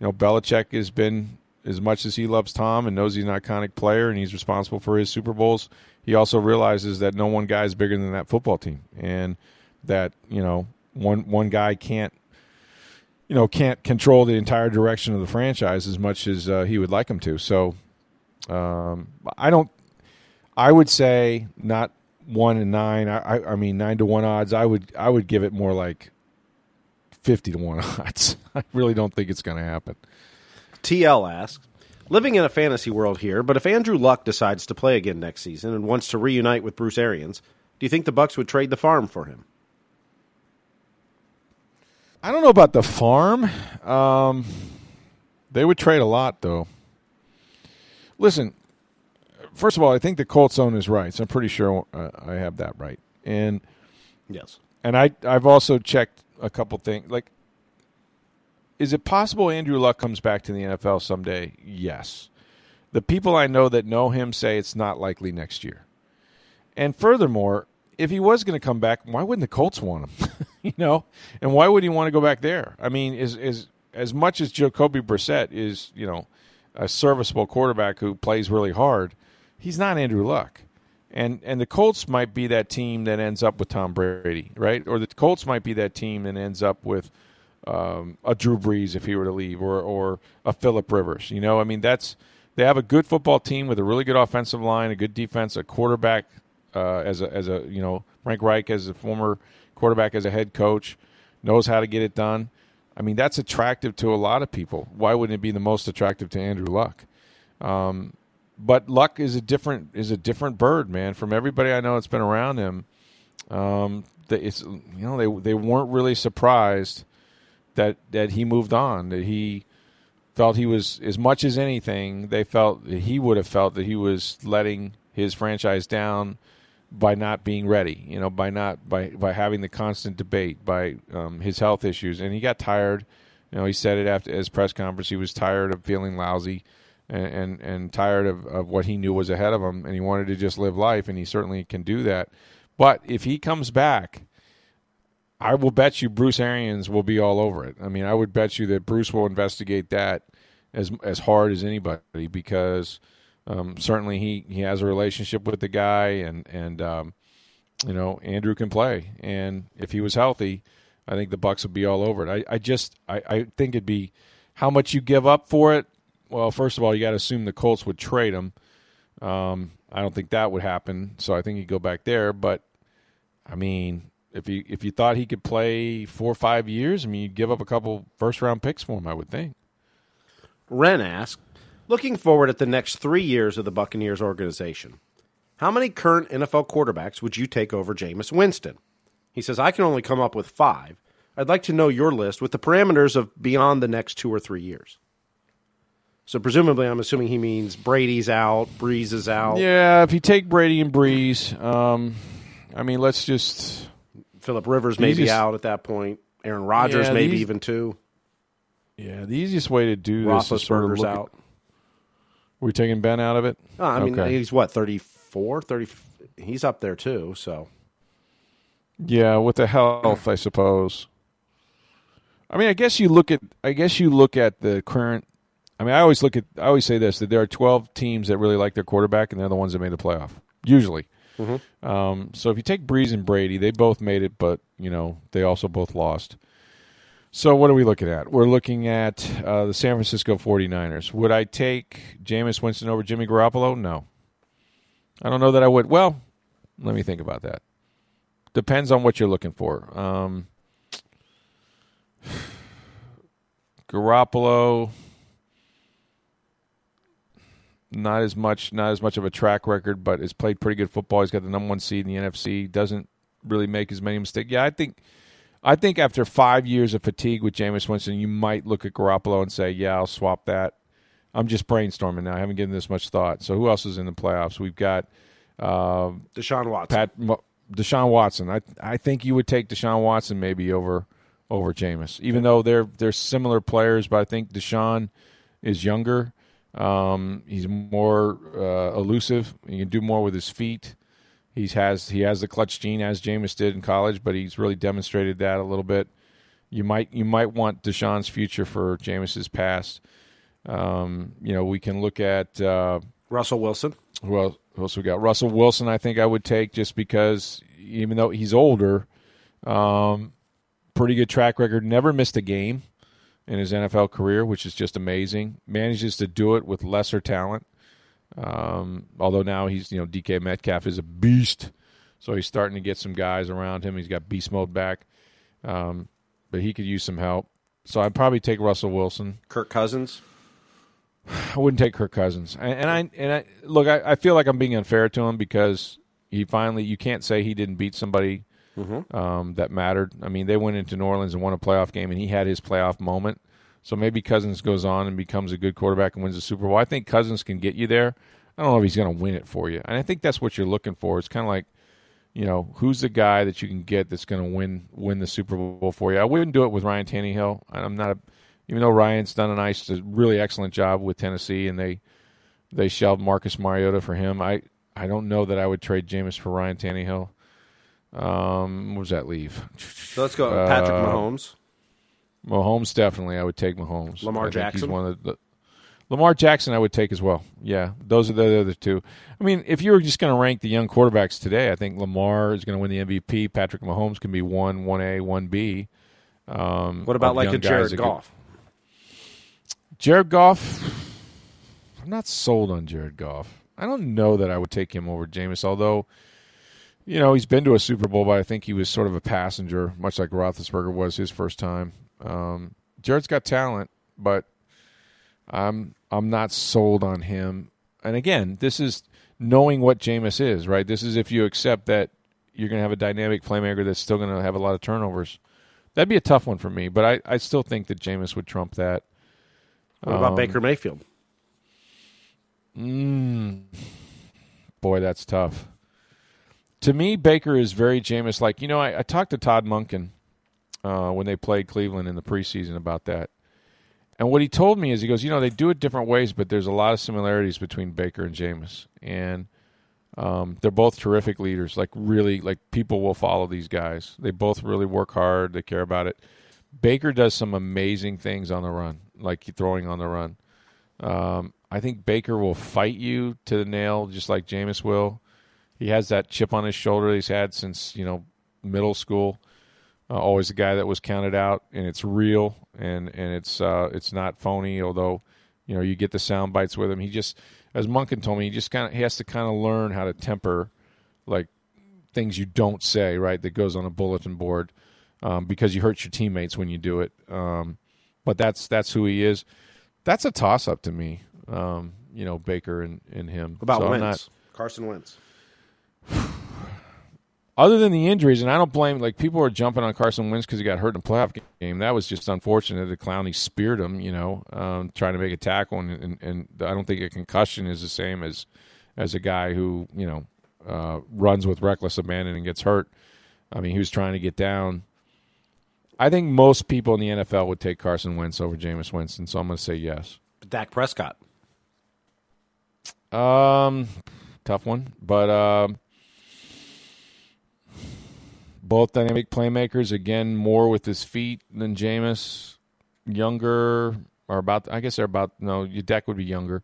you know, Belichick has been as much as he loves Tom and knows he's an iconic player and he's responsible for his Super Bowls, he also realizes that no one guy is bigger than that football team, and that you know one one guy can't you know can't control the entire direction of the franchise as much as uh, he would like him to. So um, I don't. I would say not one and nine. I, I mean nine to one odds. I would I would give it more like fifty to one odds. I really don't think it's going to happen. TL asks, living in a fantasy world here, but if Andrew Luck decides to play again next season and wants to reunite with Bruce Arians, do you think the Bucs would trade the farm for him? I don't know about the farm. Um, they would trade a lot, though. Listen, first of all, I think the Colts own is right. So I'm pretty sure uh, I have that right. And yes, and I I've also checked a couple things. Like is it possible Andrew Luck comes back to the NFL someday? Yes. The people I know that know him say it's not likely next year. And furthermore, if he was going to come back, why wouldn't the Colts want him? you know, and why would he want to go back there? I mean, is is as much as Jacoby Brissett is, you know, a serviceable quarterback who plays really hard, he's not Andrew Luck. and and the Colts might be that team that ends up with Tom Brady, right? Or the Colts might be that team that ends up with um, a Drew Brees if he were to leave, or or a Philip Rivers. You know, I mean, that's they have a good football team with a really good offensive line, a good defense, a quarterback uh, as a as a you know Frank Reich as a former quarterback as a head coach knows how to get it done. I mean, that's attractive to a lot of people. Why wouldn't it be the most attractive to Andrew Luck? Um, but Luck is a different is a different bird, man. From everybody I know that's been around him, um, it's you know they they weren't really surprised that that he moved on. That he felt he was as much as anything. They felt that he would have felt that he was letting his franchise down by not being ready. You know, by not by by having the constant debate, by um, his health issues, and he got tired. You know, he said it after his press conference. He was tired of feeling lousy and, and, and tired of, of what he knew was ahead of him, and he wanted to just live life, and he certainly can do that. But if he comes back, I will bet you Bruce Arians will be all over it. I mean, I would bet you that Bruce will investigate that as as hard as anybody because um, certainly he, he has a relationship with the guy, and and um, you know Andrew can play, and if he was healthy, I think the Bucs would be all over it. I, I just I, I think it'd be how much you give up for it well, first of all, you got to assume the Colts would trade him. Um, I don't think that would happen, so I think he'd go back there. But I mean, if you if you thought he could play four or five years, I mean, you'd give up a couple first round picks for him. I would think. Ren asked, looking forward at the next three years of the Buccaneers organization, how many current NFL quarterbacks would you take over Jameis Winston? He says, I can only come up with five. I'd like to know your list with the parameters of beyond the next two or three years. So presumably, I'm assuming he means Brady's out, Brees is out. Yeah, if you take Brady and Brees, um, I mean, let's just Philip Rivers may be out at that point. Aaron Rodgers yeah, maybe even too. Yeah, the easiest way to do this is sort of look out. At, we taking Ben out of it? Oh, I mean, okay. he's what 34, 30 He's up there too. So yeah, with the health, I suppose. I mean, I guess you look at I guess you look at the current I mean, I always look at, I always say this that there are 12 teams that really like their quarterback, and they're the ones that made the playoff, usually. Mm-hmm. Um, so if you take Brees and Brady, they both made it, but, you know, they also both lost. So what are we looking at? We're looking at uh, the San Francisco 49ers. Would I take Jameis Winston over Jimmy Garoppolo? No. I don't know that I would. Well, let me think about that. Depends on what you're looking for. Um, Garoppolo not as much, not as much of a track record, but has played pretty good football. He's got the number one seed in the NFC. Doesn't really make as many mistakes. Yeah, I think, I think after five years of fatigue with Jameis Winston, you might look at Garoppolo and say, "Yeah, I'll swap that." I'm just brainstorming now. I haven't given this much thought. So who else is in the playoffs? We've got uh, Deshaun Watson. Pat Deshaun Watson. I I think you would take Deshaun Watson maybe over over Jameis, even though they're they're similar players. But I think Deshaun is younger um, he's more uh, elusive. He can do more with his feet. He has he has the clutch gene as Jameis did in college, but he's really demonstrated that a little bit. You might you might want Deshaun's future for Jameis's past. Um, you know, we can look at uh, Russell Wilson. Who else, who else we got? Russell Wilson. I think I would take just because even though he's older, um, pretty good track record. Never missed a game in his NFL career, which is just amazing. Manages to do it with lesser talent. Um, although now he's, you know, DK Metcalf is a beast. So he's starting to get some guys around him. He's got beast mode back. Um, but he could use some help. So I'd probably take Russell Wilson. Kirk Cousins? I wouldn't take Kirk Cousins. And, and I and I look, I, I feel like I'm being unfair to him because he finally you can't say he didn't beat somebody mm-hmm. um, that mattered. I mean, they went into New Orleans and won a playoff game, and he had his playoff moment. So maybe Cousins goes on and becomes a good quarterback and wins the Super Bowl. I think Cousins can get you there. I don't know if he's going to win it for you, and I think that's what you're looking for. It's kind of like, you know, who's the guy that you can get that's going to win win the Super Bowl for you. I wouldn't do it with Ryan Tannehill. I'm not, a, even though Ryan's done a nice, a really excellent job with Tennessee, and they they shelved Marcus Mariota for him. I I don't know that I would trade Jameis for Ryan Tannehill. Um, what does that leave? So let's go. Patrick uh, Mahomes. Mahomes definitely. I would take Mahomes. Lamar Jackson. He's one of the. Lamar Jackson, I would take as well. Yeah, those are the other two. I mean, if you were just going to rank the young quarterbacks today, I think Lamar is going to win the MVP. Patrick Mahomes can be one, one A, one B. Um, What about like a Jared that could- Goff? Jared Goff. I'm not sold on Jared Goff. I don't know that I would take him over Jameis, although, you know, he's been to a Super Bowl, but I think he was sort of a passenger, much like Roethlisberger was his first time. Um, Jared's got talent, but I'm I'm not sold on him. And again, this is knowing what Jameis is, right? This is if you accept that you're going to have a dynamic playmaker that's still going to have a lot of turnovers. That'd be a tough one for me, but I, I still think that Jameis would trump that. What about Um, Baker Mayfield? Mm, boy, that's tough. To me, Baker is very Jameis like. You know, I, I talked to Todd Monken uh, when they played Cleveland in the preseason about that. And what he told me is he goes, you know, they do it different ways, but there's a lot of similarities between Baker and Jameis. And um, they're both terrific leaders. Like, really, like people will follow these guys. They both really work hard, they care about it. Baker does some amazing things on the run, like throwing on the run. Um, I think Baker will fight you to the nail, just like Jameis will. He has that chip on his shoulder he's had since you know middle school. Uh, always a guy that was counted out, and it's real, and and it's uh, it's not phony. Although you know you get the sound bites with him. He just, as Monken told me, he just kind of he has to kind of learn how to temper like things you don't say, right? That goes on a bulletin board um, because you hurt your teammates when you do it. Um, but that's that's who he is. That's a toss up to me. Um, you know, Baker and, and him. About So Wentz? not- Carson Wentz. Other than the injuries, and I don't blame like people are jumping on Carson Wentz because he got hurt in a playoff game. That was just unfortunate. The Clowney speared him, you know, um, trying to make a tackle, and, and, and I don't think a concussion is the same as as a guy who you know uh, runs with reckless abandon and gets hurt. I mean, he was trying to get down. I think most people in the NFL would take Carson Wentz over Jameis Winston, so I'm going to say yes. Dak Prescott. Um, tough one, but um, both dynamic playmakers. Again, more with his feet than Jameis. Younger, or about. I guess they're about. No, your Dak would be younger.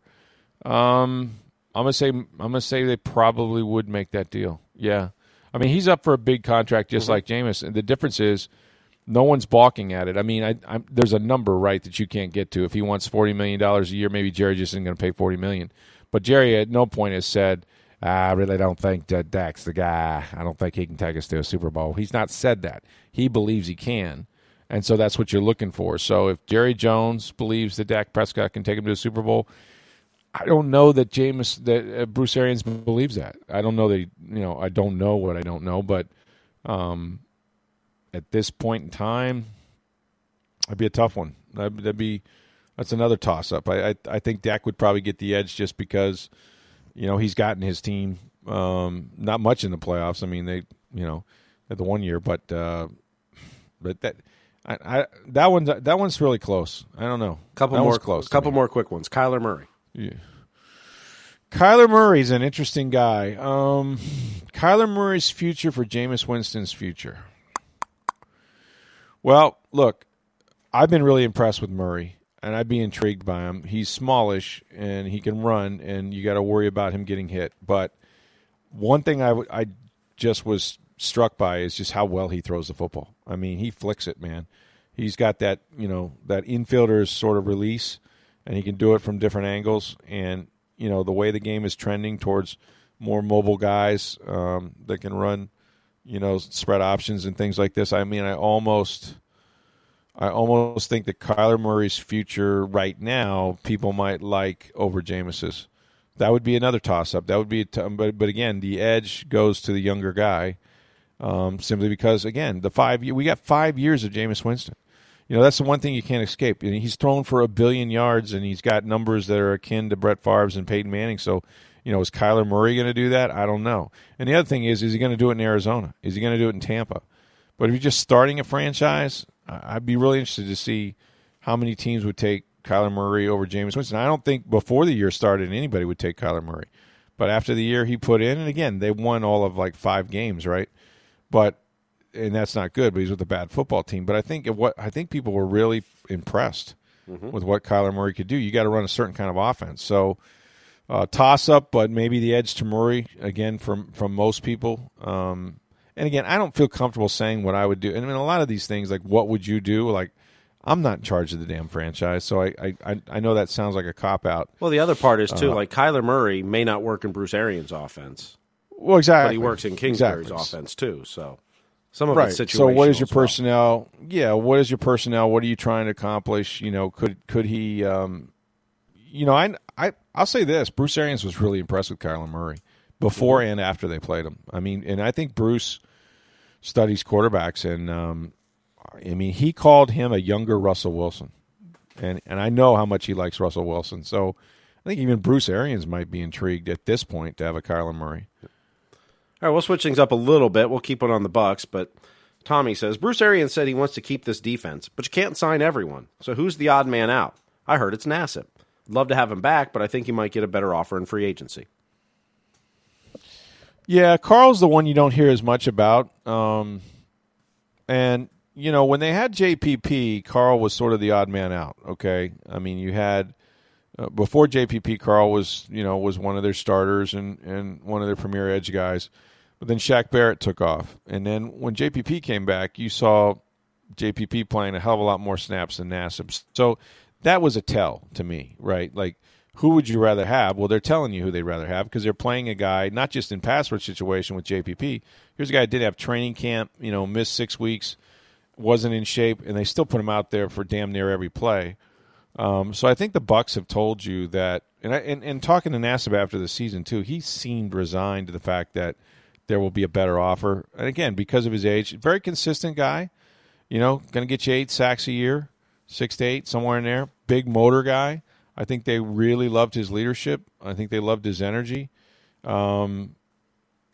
Um, I'm gonna say. I'm gonna say they probably would make that deal. Yeah, I mean he's up for a big contract just like Jameis. And the difference is. No one's balking at it. I mean, I, I, there's a number right that you can't get to. If he wants forty million dollars a year, maybe Jerry just isn't going to pay forty million. But Jerry at no point has said, I really don't think that Dak's the guy. I don't think he can take us to a Super Bowl. He's not said that. He believes he can. And so that's what you're looking for. So if Jerry Jones believes that Dak Prescott can take him to a Super Bowl, I don't know that James that uh, Bruce Arians believes that. I don't know that he, you know, I don't know what I don't know, but um at this point in time, that'd be a tough one. That'd, that'd be that's another toss up. I, I I think Dak would probably get the edge just because you know he's gotten his team um, not much in the playoffs. I mean they you know at the one year, but uh, but that I, I that one that one's really close. I don't know. Couple That more close. Couple more quick ones. Kyler Murray. Kyler Murray's an interesting guy. Um, Kyler Murray's future for Jameis Winston's future. Well, look, I've been really impressed with Murray, and I'd be intrigued by him. He's smallish and he can run, and you got to worry about him getting hit. But one thing I, w- I just was struck by is just how well he throws the football. I mean, he flicks it, man. He's got that, you know, that infielder's sort of release, and he can do it from different angles. And you know, the way the game is trending towards more mobile guys um, that can run, you know, spread options and things like this. I mean, I almost, I almost think that Kyler Murray's future right now, people might like over Jameis's. That would be another toss up. That would be, t- but but again, the edge goes to the younger guy, um, simply because again, the five we got five years of Jameis Winston. You know, that's the one thing you can't escape. And he's thrown for a billion yards, and he's got numbers that are akin to Brett Favre's and Peyton Manning. So, you know, is Kyler Murray going to do that? I don't know. And the other thing is, is he going to do it in Arizona? Is he going to do it in Tampa? But if you're just starting a franchise, I'd be really interested to see how many teams would take Kyler Murray over Jameis Winston. I don't think before the year started anybody would take Kyler Murray. But after the year he put in, and again, they won all of like five games, right? But and that's not good. But he's with a bad football team. But I think what I think people were really impressed mm-hmm. with what Kyler Murray could do. You got to run a certain kind of offense. So uh, toss up, but maybe the edge to Murray again from from most people. Um, and again, I don't feel comfortable saying what I would do. And I mean, a lot of these things, like what would you do? Like I'm not in charge of the damn franchise, so I I, I know that sounds like a cop out. Well, the other part is too, uh, like Kyler Murray may not work in Bruce Arians' offense. Well, exactly, but he works in Kingsbury's exactly. offense too. So some of right. it's situational. So what is your well. personnel? Yeah, what is your personnel? What are you trying to accomplish? You know, could could he? Um, you know, I I I'll say this: Bruce Arians was really impressed with Kyler Murray before mm-hmm. and after they played him. I mean, and I think Bruce studies quarterbacks, and um, I mean, he called him a younger Russell Wilson, and and I know how much he likes Russell Wilson. So I think even Bruce Arians might be intrigued at this point to have a Kyler Murray. All right, we'll switch things up a little bit. We'll keep it on the Bucs, but Tommy says Bruce Arians said he wants to keep this defense, but you can't sign everyone. So who's the odd man out? I heard it's Nassib. Love to have him back, but I think he might get a better offer in free agency. Yeah, Carl's the one you don't hear as much about. Um, and you know, when they had JPP, Carl was sort of the odd man out. Okay, I mean, you had uh, before JPP, Carl was you know was one of their starters and and one of their premier edge guys. But then Shaq Barrett took off, and then when JPP came back, you saw JPP playing a hell of a lot more snaps than Nassib. So that was a tell to me, right? Like, who would you rather have? Well, they're telling you who they'd rather have because they're playing a guy not just in password situation with JPP. Here's a guy that did have training camp, you know, missed six weeks, wasn't in shape, and they still put him out there for damn near every play. Um, so I think the Bucs have told you that, and, I, and and talking to Nassib after the season too, he seemed resigned to the fact that there will be a better offer. And again, because of his age, very consistent guy. You know, going to get you eight sacks a year, six to eight, somewhere in there. Big motor guy. I think they really loved his leadership. I think they loved his energy. Um,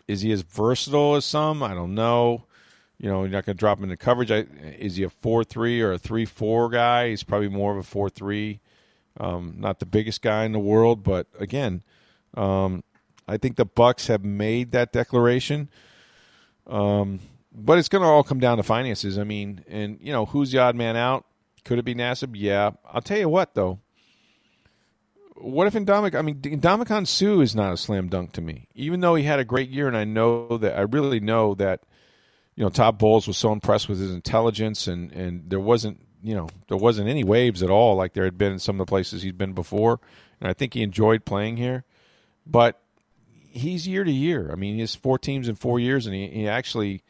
is he as versatile as some? I don't know. You know, you're not going to drop him into coverage. I, is he a four three or a three four guy? He's probably more of a four three. Um, not the biggest guy in the world, but again, um, I think the Bucs have made that declaration. Um, but it's going to all come down to finances. I mean, and you know, who's the odd man out? Could it be Nassib? Yeah. I'll tell you what, though. What if Ndamukong? I mean, Ndamukong Suh is not a slam dunk to me, even though he had a great year, and I know that I really know that you know, Todd Bowles was so impressed with his intelligence, and and there wasn't you know there wasn't any waves at all like there had been in some of the places he'd been before, and I think he enjoyed playing here, but he's year to year. I mean, he has four teams in four years, and he, he actually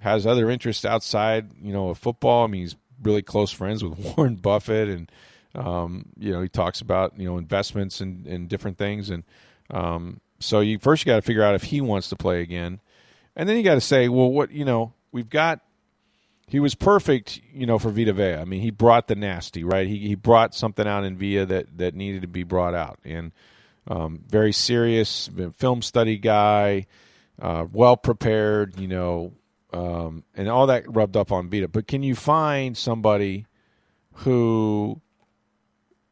has other interests outside you know of football. I mean, he's really close friends with Warren Buffett, and um, you know he talks about you know investments and, different things, and um, so you first you got to figure out if he wants to play again. And then you got to say, well, what you know, we've got. He was perfect, you know, for Vita Vea. I mean, he brought the nasty, right? He he brought something out in Vea that that needed to be brought out, and um, very serious film study guy, uh, well prepared, you know, um, and all that rubbed up on Vita. But can you find somebody who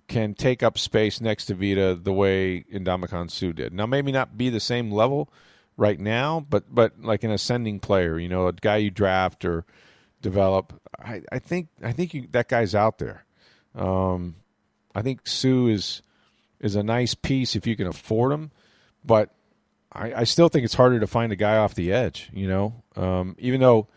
can take up space next to Vita the way Ndamukong Suh did? Now, maybe not be the same level, right now, but but like an ascending player, you know, a guy you draft or develop. I, I think I think you, that guy's out there. Um, I think Suh is is a nice piece if you can afford him, but I, I still think it's harder to find a guy off the edge. You know, um, even though.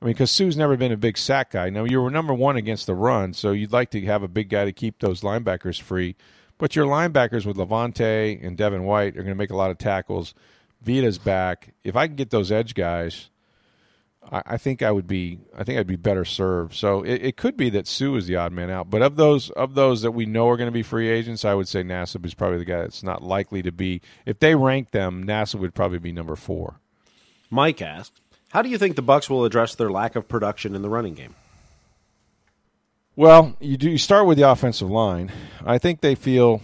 I mean, because Suh's never been a big sack guy. Now, you were number one against the run, so you'd like to have a big guy to keep those linebackers free. But your linebackers with Lavonte and Devin White are going to make a lot of tackles. Vita's back. If I can get those edge guys, I, I think I would be. I think I'd be better served. So it, it, could be that Sue is the odd man out. But of those of those that we know are going to be free agents, I would say Nassib is probably the guy that's not likely to be. If they rank them, Nassib would probably be number four. Mike asked, "How do you think the Bucs will address their lack of production in the running game?" Well, you do. You start with the offensive line. I think they feel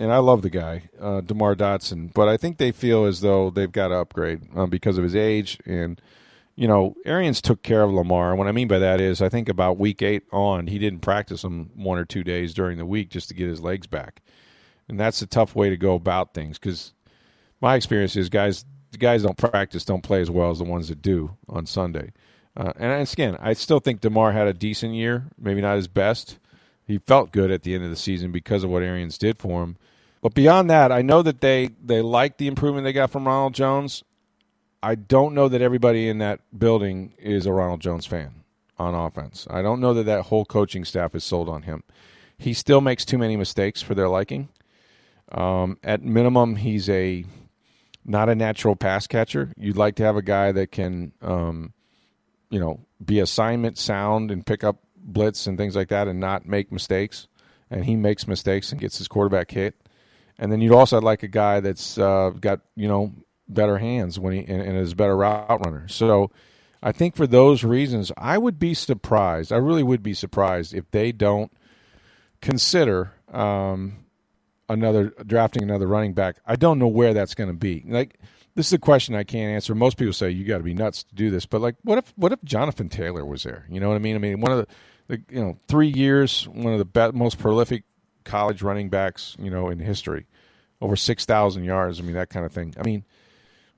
and I love the guy, uh, Demar Dotson, but I think they feel as though they've got to upgrade um, because of his age. And, you know, Arians took care of Lamar. And what I mean by that is I think about week eight on, he didn't practice him one or two days during the week just to get his legs back. And that's a tough way to go about things because my experience is guys, the guys don't practice, don't play as well as the ones that do on Sunday. Uh, and again, I still think Demar had a decent year, maybe not his best he felt good at the end of the season because of what Arians did for him. But beyond that, I know that they they like the improvement they got from Ronald Jones. I don't know that everybody in that building is a Ronald Jones fan on offense. I don't know that that whole coaching staff is sold on him. He still makes too many mistakes for their liking. Um, at minimum, he's a not a natural pass catcher. You'd like to have a guy that can, um, you know, be assignment sound and pick up blitz and things like that, and not make mistakes. And he makes mistakes and gets his quarterback hit. And then you'd also like a guy that's uh, got you know better hands when he and, and is better route runner. So I think for those reasons, I would be surprised. I really would be surprised if they don't consider um, another drafting another running back. I don't know where that's going to be. Like this is a question I can't answer. Most people say you got to be nuts to do this, but like, what if what if Jonathan Taylor was there? You know what I mean? I mean, one of the, the you know three years, one of the best, most prolific college running backs you know in history, over six thousand yards. I mean that kind of thing. I mean,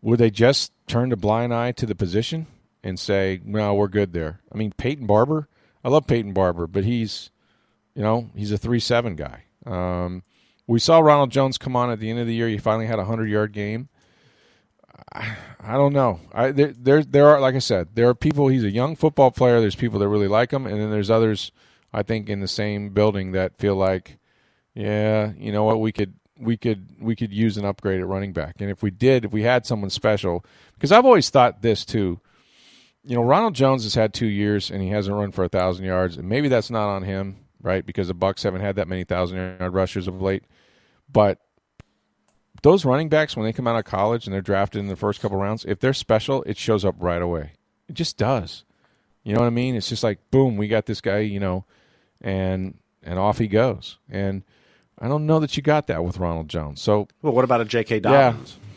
would they just turn a blind eye to the position and say, "No, we're good there"? I mean, Peyton Barber. I love Peyton Barber, but he's you know he's a three seven guy. Um, we saw Ronald Jones come on at the end of the year. He finally had a hundred yard game. I, I don't know. I there, there there are like I said, there are people. He's a young football player. There's people that really like him, and then there's others. I think in the same building that feel like, yeah, you know what, we could we could we could use an upgrade at running back. And if we did, if we had someone special, because I've always thought this too. You know, Ronald Jones has had two years and he hasn't run for a thousand yards, and maybe that's not on him, right? Because the Bucs haven't had that many thousand yard rushers of late. But those running backs, when they come out of college and they're drafted in the first couple rounds, if they're special, it shows up right away. It just does. You know what I mean? It's just like boom, we got this guy, you know, and and off he goes. And I don't know that you got that with Ronald Jones. So, well, what about a J.K. Dobbins? Yeah.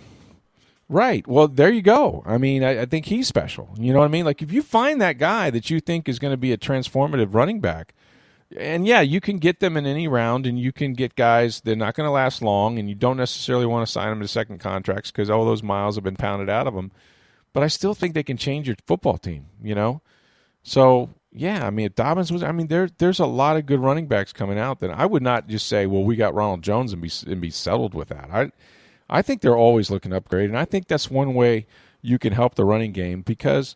Right. Well, there you go. I mean, I, I, think he's special. You know what I mean? Like, if you find that guy that you think is going to be a transformative running back, and yeah, you can get them in any round, and you can get guys they're not going to last long, and you don't necessarily want to sign them to second contracts because all those miles have been pounded out of them. But I still think they can change your football team. You know, so yeah, I mean, if Dobbins was, I mean, there there's a lot of good running backs coming out. Then I would not just say, well, we got Ronald Jones and be and be settled with that. I I think they're always looking to upgrade, and I think that's one way you can help the running game because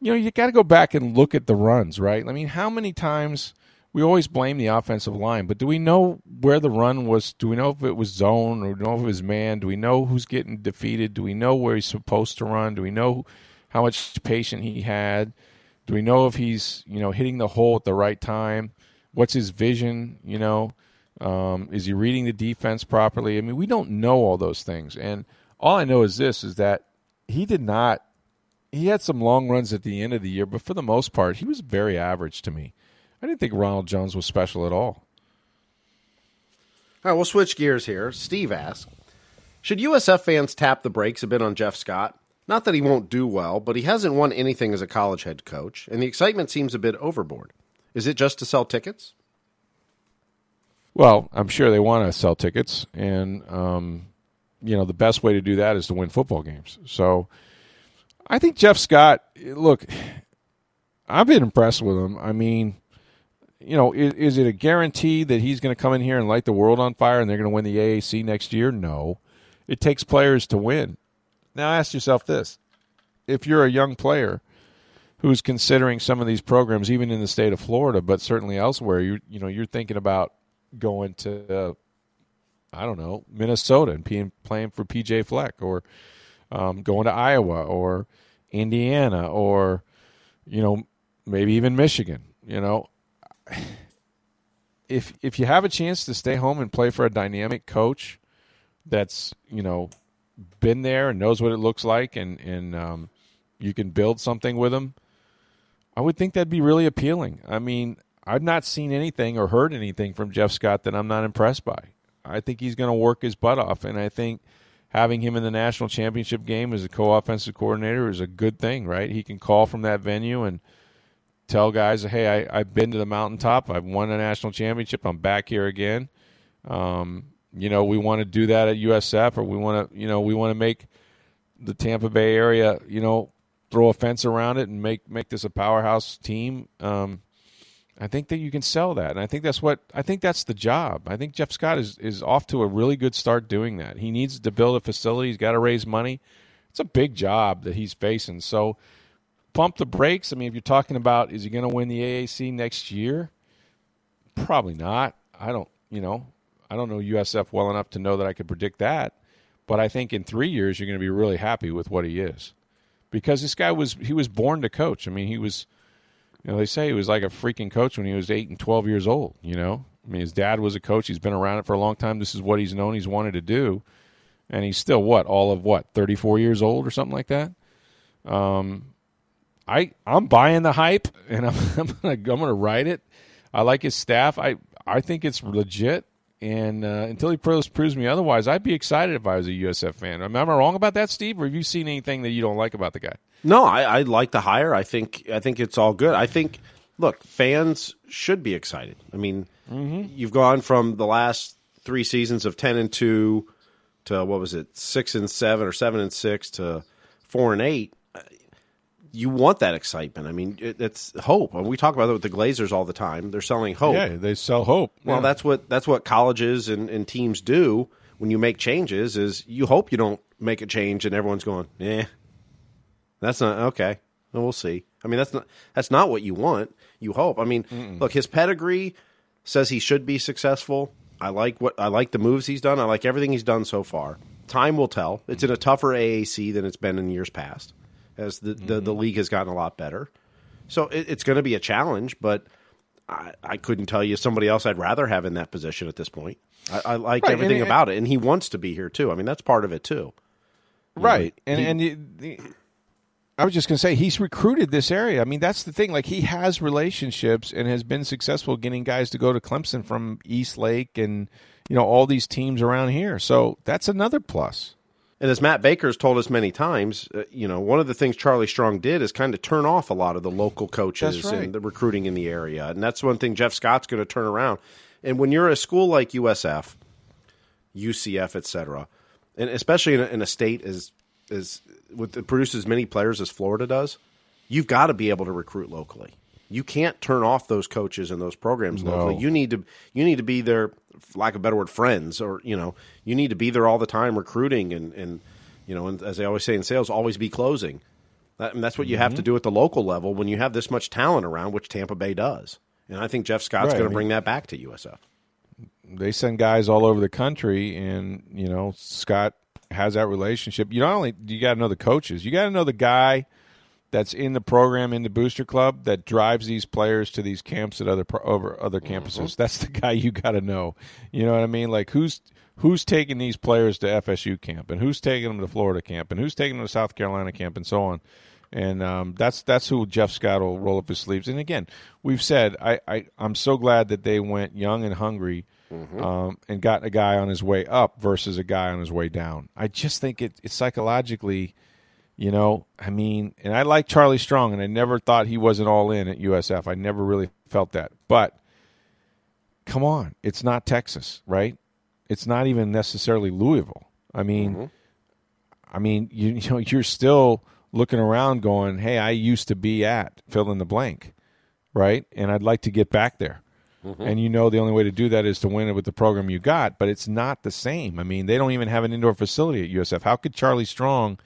you know you got to go back and look at the runs, right? I mean, how many times we always blame the offensive line, but do we know where the run was? Do we know if it was zone or do we know if it was man? Do we know who's getting defeated? Do we know where he's supposed to run? Do we know how much patience he had? Do we know if he's you know hitting the hole at the right time? What's his vision? You know, um, is he reading the defense properly? I mean, we don't know all those things, and all I know is this: is that he did not. He had some long runs at the end of the year, but for the most part, he was very average to me. I didn't think Ronald Jones was special at all. All right, we'll switch gears here. Steve asks Should USF fans tap the brakes a bit on Jeff Scott? Not that he won't do well, but he hasn't won anything as a college head coach, and the excitement seems a bit overboard. Is it just to sell tickets? Well, I'm sure they want to sell tickets, and um, you know the best way to do that is to win football games. So, I think Jeff Scott. Look, I've been impressed with him. I mean, you know, is, is it a guarantee that he's going to come in here and light the world on fire and they're going to win the AAC next year? No, it takes players to win. Now ask yourself this: if you're a young player who's considering some of these programs, even in the state of Florida, but certainly elsewhere, you you know you're thinking about going to uh, I don't know Minnesota and being, playing for PJ Fleck, or um, going to Iowa or Indiana, or you know maybe even Michigan. You know, if if you have a chance to stay home and play for a dynamic coach that's you know been there and knows what it looks like, and and um, you can build something with them, I would think that'd be really appealing. I mean, I've not seen anything or heard anything from Jeff Scott that I'm not impressed by. I think he's going to work his butt off, and I think having him in the national championship game as a co-offensive coordinator is a good thing, right? He can call from that venue and tell guys, "Hey, I, have been to the mountaintop. I've won a national championship. I'm back here again." Um, you know, we want to do that at USF, or we want to, you know, we want to make the Tampa Bay area, you know, throw a fence around it and make make this a powerhouse team. Um, I think that you can sell that, and I think that's what I think that's the job. I think Jeff Scott is is off to a really good start doing that. He needs to build a facility. He's got to raise money. It's a big job that he's facing. So pump the brakes. I mean, if you're talking about is he going to win the AAC next year? Probably not. I don't. You know, I don't know USF well enough to know that I could predict that. But I think in three years you're going to be really happy with what he is, because this guy was he was born to coach. I mean, he was you know, they say he was like a freaking coach when he was eight and twelve years old. You know, I mean, his dad was a coach. He's been around it for a long time. This is what he's known. He's wanted to do, and he's still what all of what thirty four years old or something like that. Um, I I'm buying the hype, and I'm I'm gonna I'm gonna ride it. I like his staff. I I think it's legit. And uh, until he proves, proves me otherwise, I'd be excited if I was a USF fan. Am I wrong about that, Steve? Or have you seen anything that you don't like about the guy? No, I, I like the hire. I think I think it's all good. I think look, fans should be excited. I mean, mm-hmm. you've gone from the last three seasons of ten and two to what was it, six and seven or seven and six to four and eight. You want that excitement. I mean, it, it's hope. And we talk about it with the Glazers all the time. They're selling hope. Yeah, they sell hope. Well, yeah. that's what that's what colleges and, and teams do when you make changes. Is you hope you don't make a change and everyone's going, yeah, that's not okay. Well, we'll see. I mean, that's not that's not what you want. You hope. I mean, Mm-mm. look, his pedigree says he should be successful. I like what I like the moves he's done. I like everything he's done so far. Time will tell. It's in a tougher AAC than it's been in years past, as the mm-hmm. the, the, mm-hmm. league has gotten a lot better. So it, it's going to be a challenge, but I, I, couldn't tell you somebody else I'd rather have in that position at this point. I, I like right, everything and, about it, and he wants to be here too. I mean, that's part of it too. Right, know, and he, and the, I was just going to say he's recruited this area. I mean, that's the thing. Like he has relationships and has been successful getting guys to go to Clemson from East Lake and you know all these teams around here. So that's another plus. And as Matt Baker has told us many times, uh, you know, one of the things Charlie Strong did is kind of turn off a lot of the local coaches right. and the recruiting in the area. And that's one thing Jeff Scott's going to turn around. And when you're a school like USF, UCF, et cetera, and especially in a, in a state as as with it produces as many players as Florida does, you've got to be able to recruit locally. You can't turn off those coaches and those programs no. locally. You need to you need to be their lack of better word friends or you know you need to be there all the time recruiting and and you know and as they always say in sales always be closing. That, and that's what you mm-hmm. have to mm-hmm. do at the local level when you have this much talent around, which Tampa Bay does. And I think Jeff Scott's right. going to bring that back to USF. They send guys all over the country, and you know Scott has that relationship. You not only you got to know the coaches, you got to know the guy that's in the program in the booster club that drives these players to these camps at other over other campuses. Mm-hmm. That's the guy you got to know. You know what I mean? Like who's who's taking these players to FSU camp and who's taking them to Florida camp and who's taking them to South Carolina camp and so on. And um, that's that's who Jeff Scott will roll up his sleeves. And again, we've said I, I I'm so glad that they went young and hungry mm-hmm. um, and got a guy on his way up versus a guy on his way down. I just think it, it's psychologically, you know, I mean, and I like Charlie Strong, and I never thought he wasn't all in at USF. I never really felt that. But come on, it's not Texas, right? It's not even necessarily Louisville. I mean, mm-hmm. I mean, you, you know, you're still looking around, going, "Hey, I used to be at fill in the blank." right? And I'd like to get back there. Mm-hmm. And you know the only way to do that is to win it with the program you got, but it's not the same. I mean, they don't even have an indoor facility at USF. How could Charlie Strong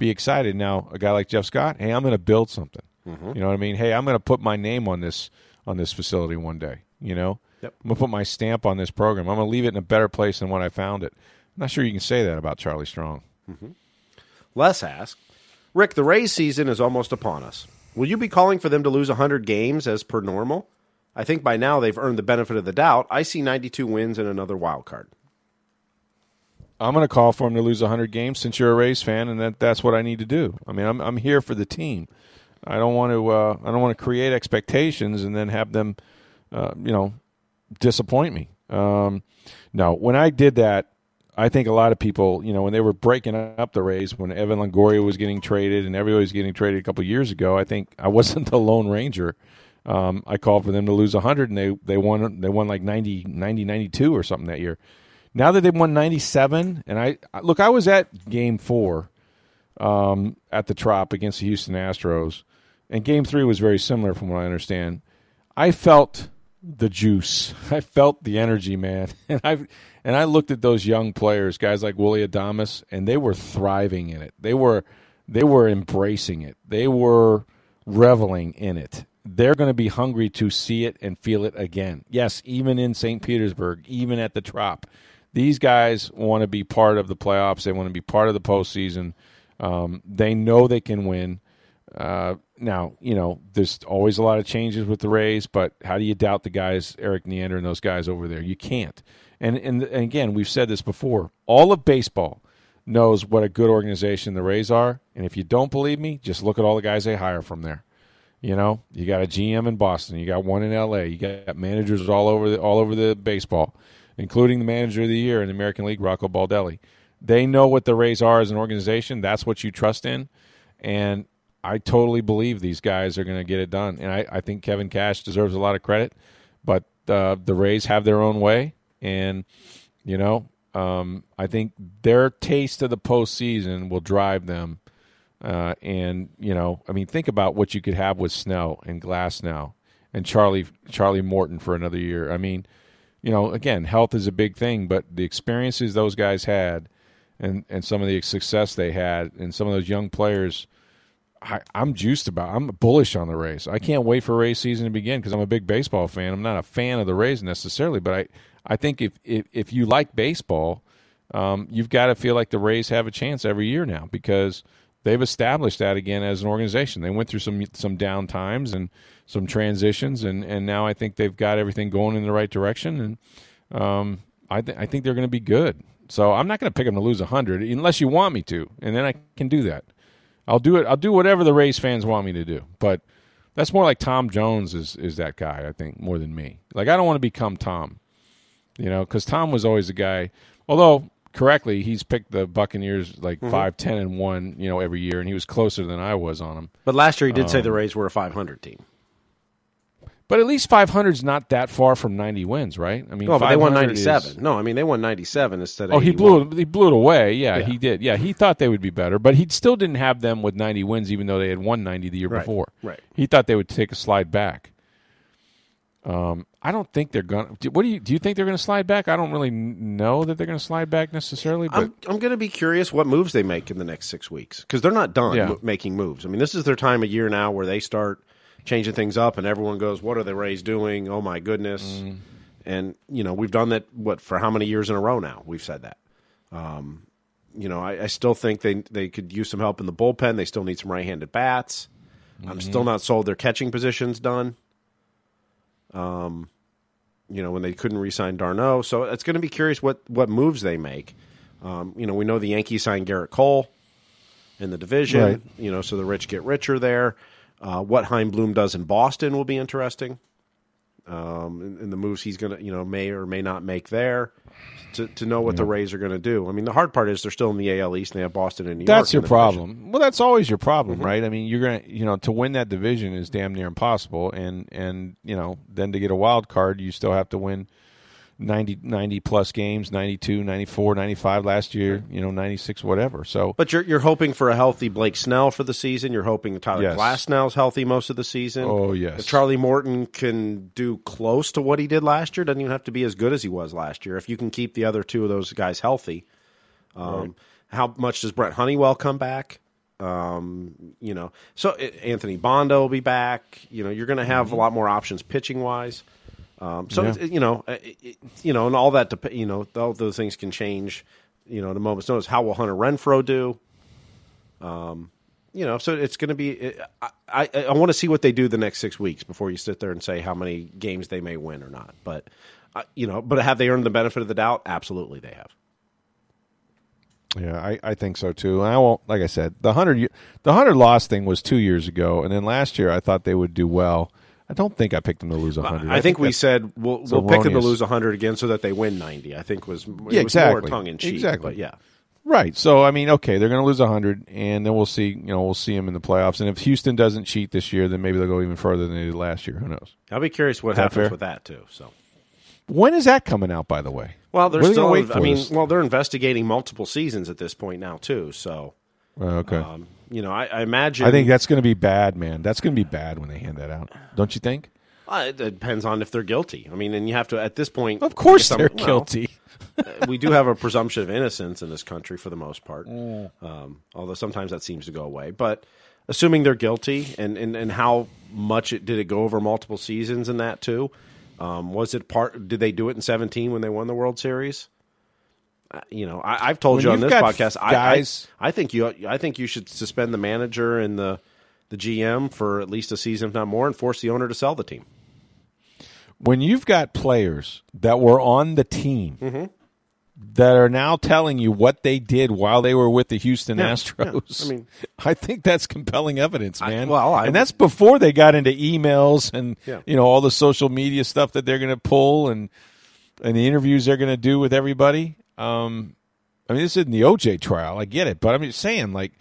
be excited now? A guy like Jeff Scott, hey, I'm going to build something. Mm-hmm. You know what I mean? Hey, I'm going to put my name on this on this facility one day. You know, yep. I'm going to put my stamp on this program. I'm going to leave it in a better place than when I found it. I'm not sure you can say that about Charlie Strong. Mm-hmm. Les asked, Rick, the Rays season is almost upon us. Will you be calling for them to lose 100 games as per normal? I think by now they've earned the benefit of the doubt. I see 92 wins and another wild card. I'm going to call for them to lose 100 games since you're a Rays fan, and that, that's what I need to do. I mean, I'm I'm here for the team. I don't want to uh, I don't want to create expectations and then have them, uh, you know, disappoint me. Um, no, when I did that, I think a lot of people, you know, when they were breaking up the Rays, when Evan Longoria was getting traded and everybody was getting traded a couple years ago, I think I wasn't the Lone Ranger. Um, I called for them to lose 100, and they they won they won like 90, 90, 92 or something that year. Now that they've won 97, and I look, I was at Game Four um, at the Trop against the Houston Astros, and Game Three was very similar from what I understand. I felt the juice. I felt the energy, man. And I and I looked at those young players, guys like Willie Adames, and they were thriving in it. They were they were embracing it. They were reveling in it. They're going to be hungry to see it and feel it again. Yes, even in St. Petersburg, even at the Trop, these guys want to be part of the playoffs. They want to be part of the postseason. Um, they know they can win. Uh, now, you know, there's always a lot of changes with the Rays, but how do you doubt the guys, Erik Neander and those guys over there? You can't. And, and, and again, we've said this before. All of baseball knows what a good organization the Rays are. And if you don't believe me, just look at all the guys they hire from there. You know, you got a GM in Boston, you got one in LA, you got managers all over the all over the baseball, including the manager of the year in the American League, Rocco Baldelli. They know what the Rays are as an organization. That's what you trust in. And I totally believe these guys are going to get it done. And I, I think Kevin Cash deserves a lot of credit, but uh, the Rays have their own way. And, you know, um, I think their taste of the postseason will drive them. Uh, and you know, I mean, think about what you could have with Snell and Glasnow and Charlie Charlie Morton for another year. I mean, you know, again, health is a big thing, but the experiences those guys had, and and some of the success they had, and some of those young players, I, am juiced about. I'm bullish on the Rays. I can't wait for Rays season to begin because I'm a big baseball fan. I'm not a fan of the Rays necessarily, but I I think if if, if you like baseball, um, you've got to feel like the Rays have a chance every year now because they've established that again as an organization. They went through some some down times and some transitions, and, and now I think they've got everything going in the right direction. And um, I th- I think they're going to be good. So I'm not going to pick them to lose hundred unless you want me to, and then I can do that. I'll do it. I'll do whatever the Rays fans want me to do. But that's more like Tom Jones is is that guy. I think more than me. Like I don't want to become Tom, you know, because Tom was always a guy. Although correctly, he's picked the Buccaneers like Mm-hmm. five, ten, and one, you know, every year, and he was closer than I was on them. But last year he did Um, say the Rays were a 500 team. But at least 500 is not that far from 90 wins, right? I mean, No, but they won 500 is- 97. No, I mean they won 97 instead of Oh, he 81. blew it. He blew it away. Yeah, Yeah. he did. Yeah, he thought they would be better, but he still didn't have them with 90 wins, even though they had won 90 the year Right, before. right. He thought they would take a slide back. Um, I don't think they're going. to What do you do? You think they're going to slide back? I don't really know that they're going to slide back necessarily, but I'm, I'm going to be curious what moves they make in the next six weeks because they're not done Yeah. making moves. I mean, this is their time of year now where they start changing things up, and everyone goes, "What are the Rays doing? Oh my goodness!" Mm. And you know, we've done that. What for? How many years in a row now? We've said that. Um, you know, I, I still think they they could use some help in the bullpen. They still need some right-handed bats. I'm Mm-hmm. still not sold their catching positions done. Um, you know, when they couldn't re-sign d'Arnaud, so it's going to be curious what what moves they make. Um, you know, we know the Yankees signed Gerrit Cole in the division. Right. You know, so the rich get richer there. Uh, what Chaim Bloom does in Boston will be interesting. Um, and, and the moves he's going to, you know, may or may not make there to, to know what the Rays are going to do. I mean, the hard part is they're still in the AL East and they have Boston and New York. that's your the division. Mm-hmm. problem. Well, that's always your problem, right? I mean, you're gonna, you know, to win that division is damn near impossible, and and you know, then to get a wild card, you still have to win 90, 90 plus games, 92, 94, 95 last year, you know, 96, whatever. So But you're you're hoping for a healthy Blake Snell for the season. You're hoping Tyler Yes. Glasnow's healthy most of the season. Oh, yes. If Charlie Morton can do close to what he did last year. Doesn't even have to be as good as he was last year. If you can keep the other two of those guys healthy, um, how much does Brent Honeywell come back? Um, you know, so Anthony Banda will be back. You know, you're going to have a lot more options pitching wise. Um, so Yeah. you know, uh, it, you know, and all that. Dep- you know, all those things can change. You know, at a moment's notice. How will Hunter Renfroe do? Um, you know, so it's going to be. I, I, I want to see what they do the next six weeks before you sit there and say how many games they may win or not. But uh, you know, but have they earned the benefit of the doubt? Absolutely, they have. Yeah, I, I think so too. And I won't, like I said, the hundred the hundred loss thing was two years ago, and then last year I thought they would do well. I don't think I picked them to lose hundred. I, think we said we'll, we'll pick them to lose hundred again so that they win ninety. I think was it Yeah, was exactly. more tongue in cheek. Exactly. but yeah. right. So I mean, okay, they're going to lose hundred, and then we'll see. You know, we'll see them in the playoffs. And if Houston doesn't cheat this year, then maybe they'll go even further than they did last year. Who knows? I'll be curious what happens fair? with that too. So. When is that coming out? By the way. Well, they're What they still. gonna I mean, this? well, they're investigating multiple seasons at this point now too. So, Uh, okay. um, you know, I, I imagine. I think that's going to be bad, man. That's going to be bad when they hand that out. Don't you think? Uh, it depends on if they're guilty. I mean, and you have to at this point. Of course, they're well, guilty. we do have a presumption of innocence in this country for the most part. Mm. Um, although sometimes that seems to go away. But assuming they're guilty, and, and, and how much it, did it go over multiple seasons in that too? Um, was it part? Did they do it in seventeen when they won the World Series? You know, I, I've told When you on this podcast, guys- I, I, I think you, I think you should suspend the manager and the the GM for at least a season, if not more, and force the owner to sell the team. when you've got players that were on the team Mm-hmm. that are now telling you what they did while they were with the Houston Yeah, Astros, yeah. I mean- I think that's compelling evidence, man. well, I- and that's before they got into emails and Yeah. you know all the social media stuff that they're going to pull and and the interviews they're going to do with everybody. Um, I mean, this isn't the OJ trial. I get it, but I'm just saying, like,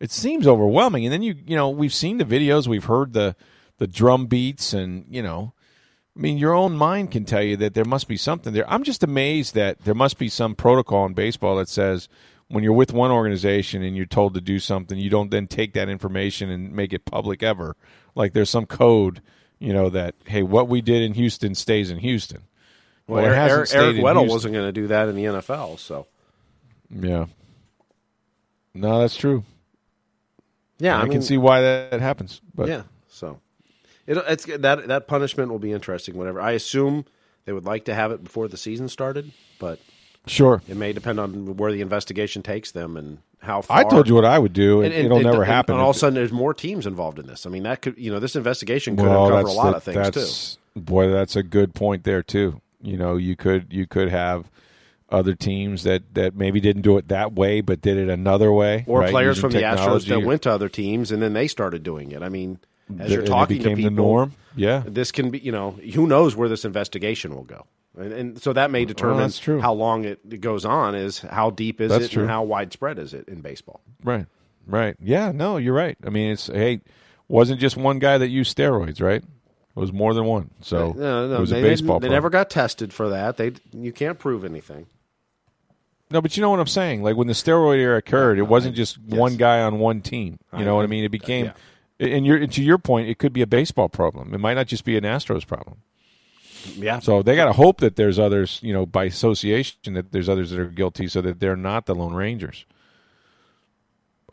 it seems overwhelming. And then you, you know, we've seen the videos, we've heard the the drum beats, and you know, I mean, your own mind can tell you that there must be something there. I'm just amazed that there must be some protocol in baseball that says when you're with one organization and you're told to do something, you don't then take that information and make it public ever. Like there's some code, you know, that hey, what we did in Houston stays in Houston. Well, it Eric, Eric, Weddle Houston. wasn't going to do that in the NFL, so Yeah. No, that's true. yeah, I, I, mean, can see why that happens. But yeah, so it, it's that that punishment will be interesting. Whatever, I assume they would like to have it before the season started, but sure. it may depend on where the investigation takes them and how far. I told you what I would do, and, And, it'll never and- happen. And all of a sudden, there's more teams involved in this. I mean, that could you know this investigation could well, uncover a lot the- of things too. Boy, that's a good point there too. You know, you could you could have other teams that, that maybe didn't do it that way, but did it another way, Or right? players Using from the Astros that went to other teams and then they started doing it. I mean, as you're And it talking to people, the norm. Yeah, this can be you know who knows where this investigation will go and, and so that may determine true. how long it, it goes on is how deep is That's it true. and how widespread is it in baseball right, right. Yeah, no, you're right. I mean, it's hey, wasn't just one guy that used steroids, right? It was more than one. So no, no, it was they, a baseball. they never got tested for that they you can't prove anything No, but you know what I'm saying. Like when the steroid era occurred, it wasn't just one guy on one team. You know what I mean? It became, and your to your point, it could be a baseball problem. It might not just be an Astros problem. yeah So they got to hope that there's others, you know, by association, that there's others that are guilty, so that they're not the Lone Rangers.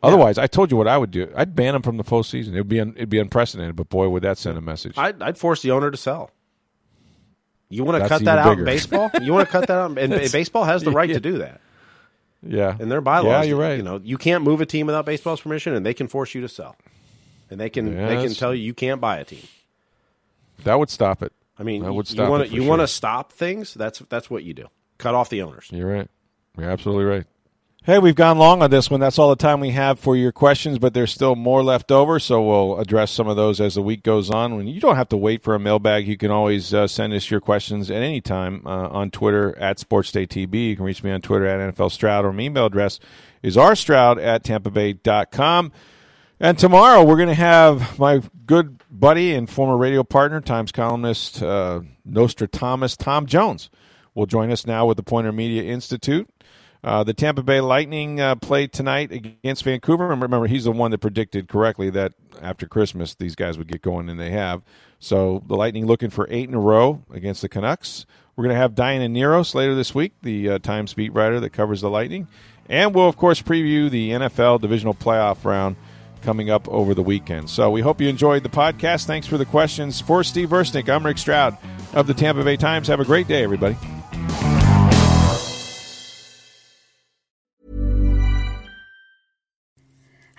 Otherwise, I told you what I would do. I'd ban them from the postseason. It'd be un, it'd be unprecedented. But boy, would that send a message. I'd, I'd force the owner to sell you want to cut that out in baseball you want to cut that out and baseball has the right Yeah. to do that yeah, in their bylaws Yeah, you're right. you know you can't move a team without baseball's permission and they can force you to sell and they can Yeah, they can tell you you can't buy a team that would stop it. I mean, That you- would you stop want it to you sure. want to stop things. That's that's what you do. Cut off the owners. You're right. You're absolutely right. Hey, we've gone long on this one. That's all the time we have for your questions, but there's still more left over, so we'll address some of those as the week goes on. When you don't have to wait for a mailbag, you can always uh, send us your questions at any time uh, on Twitter at SportsDayTB. You can reach me on Twitter at NFL Stroud, or my email address is rstroud at tampabay.com. And tomorrow we're going to have my good buddy and former radio partner, Times columnist uh, Thomas Tom Jones will join us now with the Poynter Media Institute. Uh, the Tampa Bay Lightning uh, played tonight against Vancouver. And remember, he's the one that predicted correctly that after Christmas these guys would get going, and they have. So the Lightning looking for eight in a row against the Canucks. We're going to have Diana Nearhos later this week, the uh, Times beat writer that covers the Lightning. And we'll, of course, preview the NFL divisional playoff round coming up over the weekend. So we hope you enjoyed the podcast. Thanks for the questions. For Steve Versnick, I'm Rick Stroud of the Tampa Bay Times. Have a great day, everybody.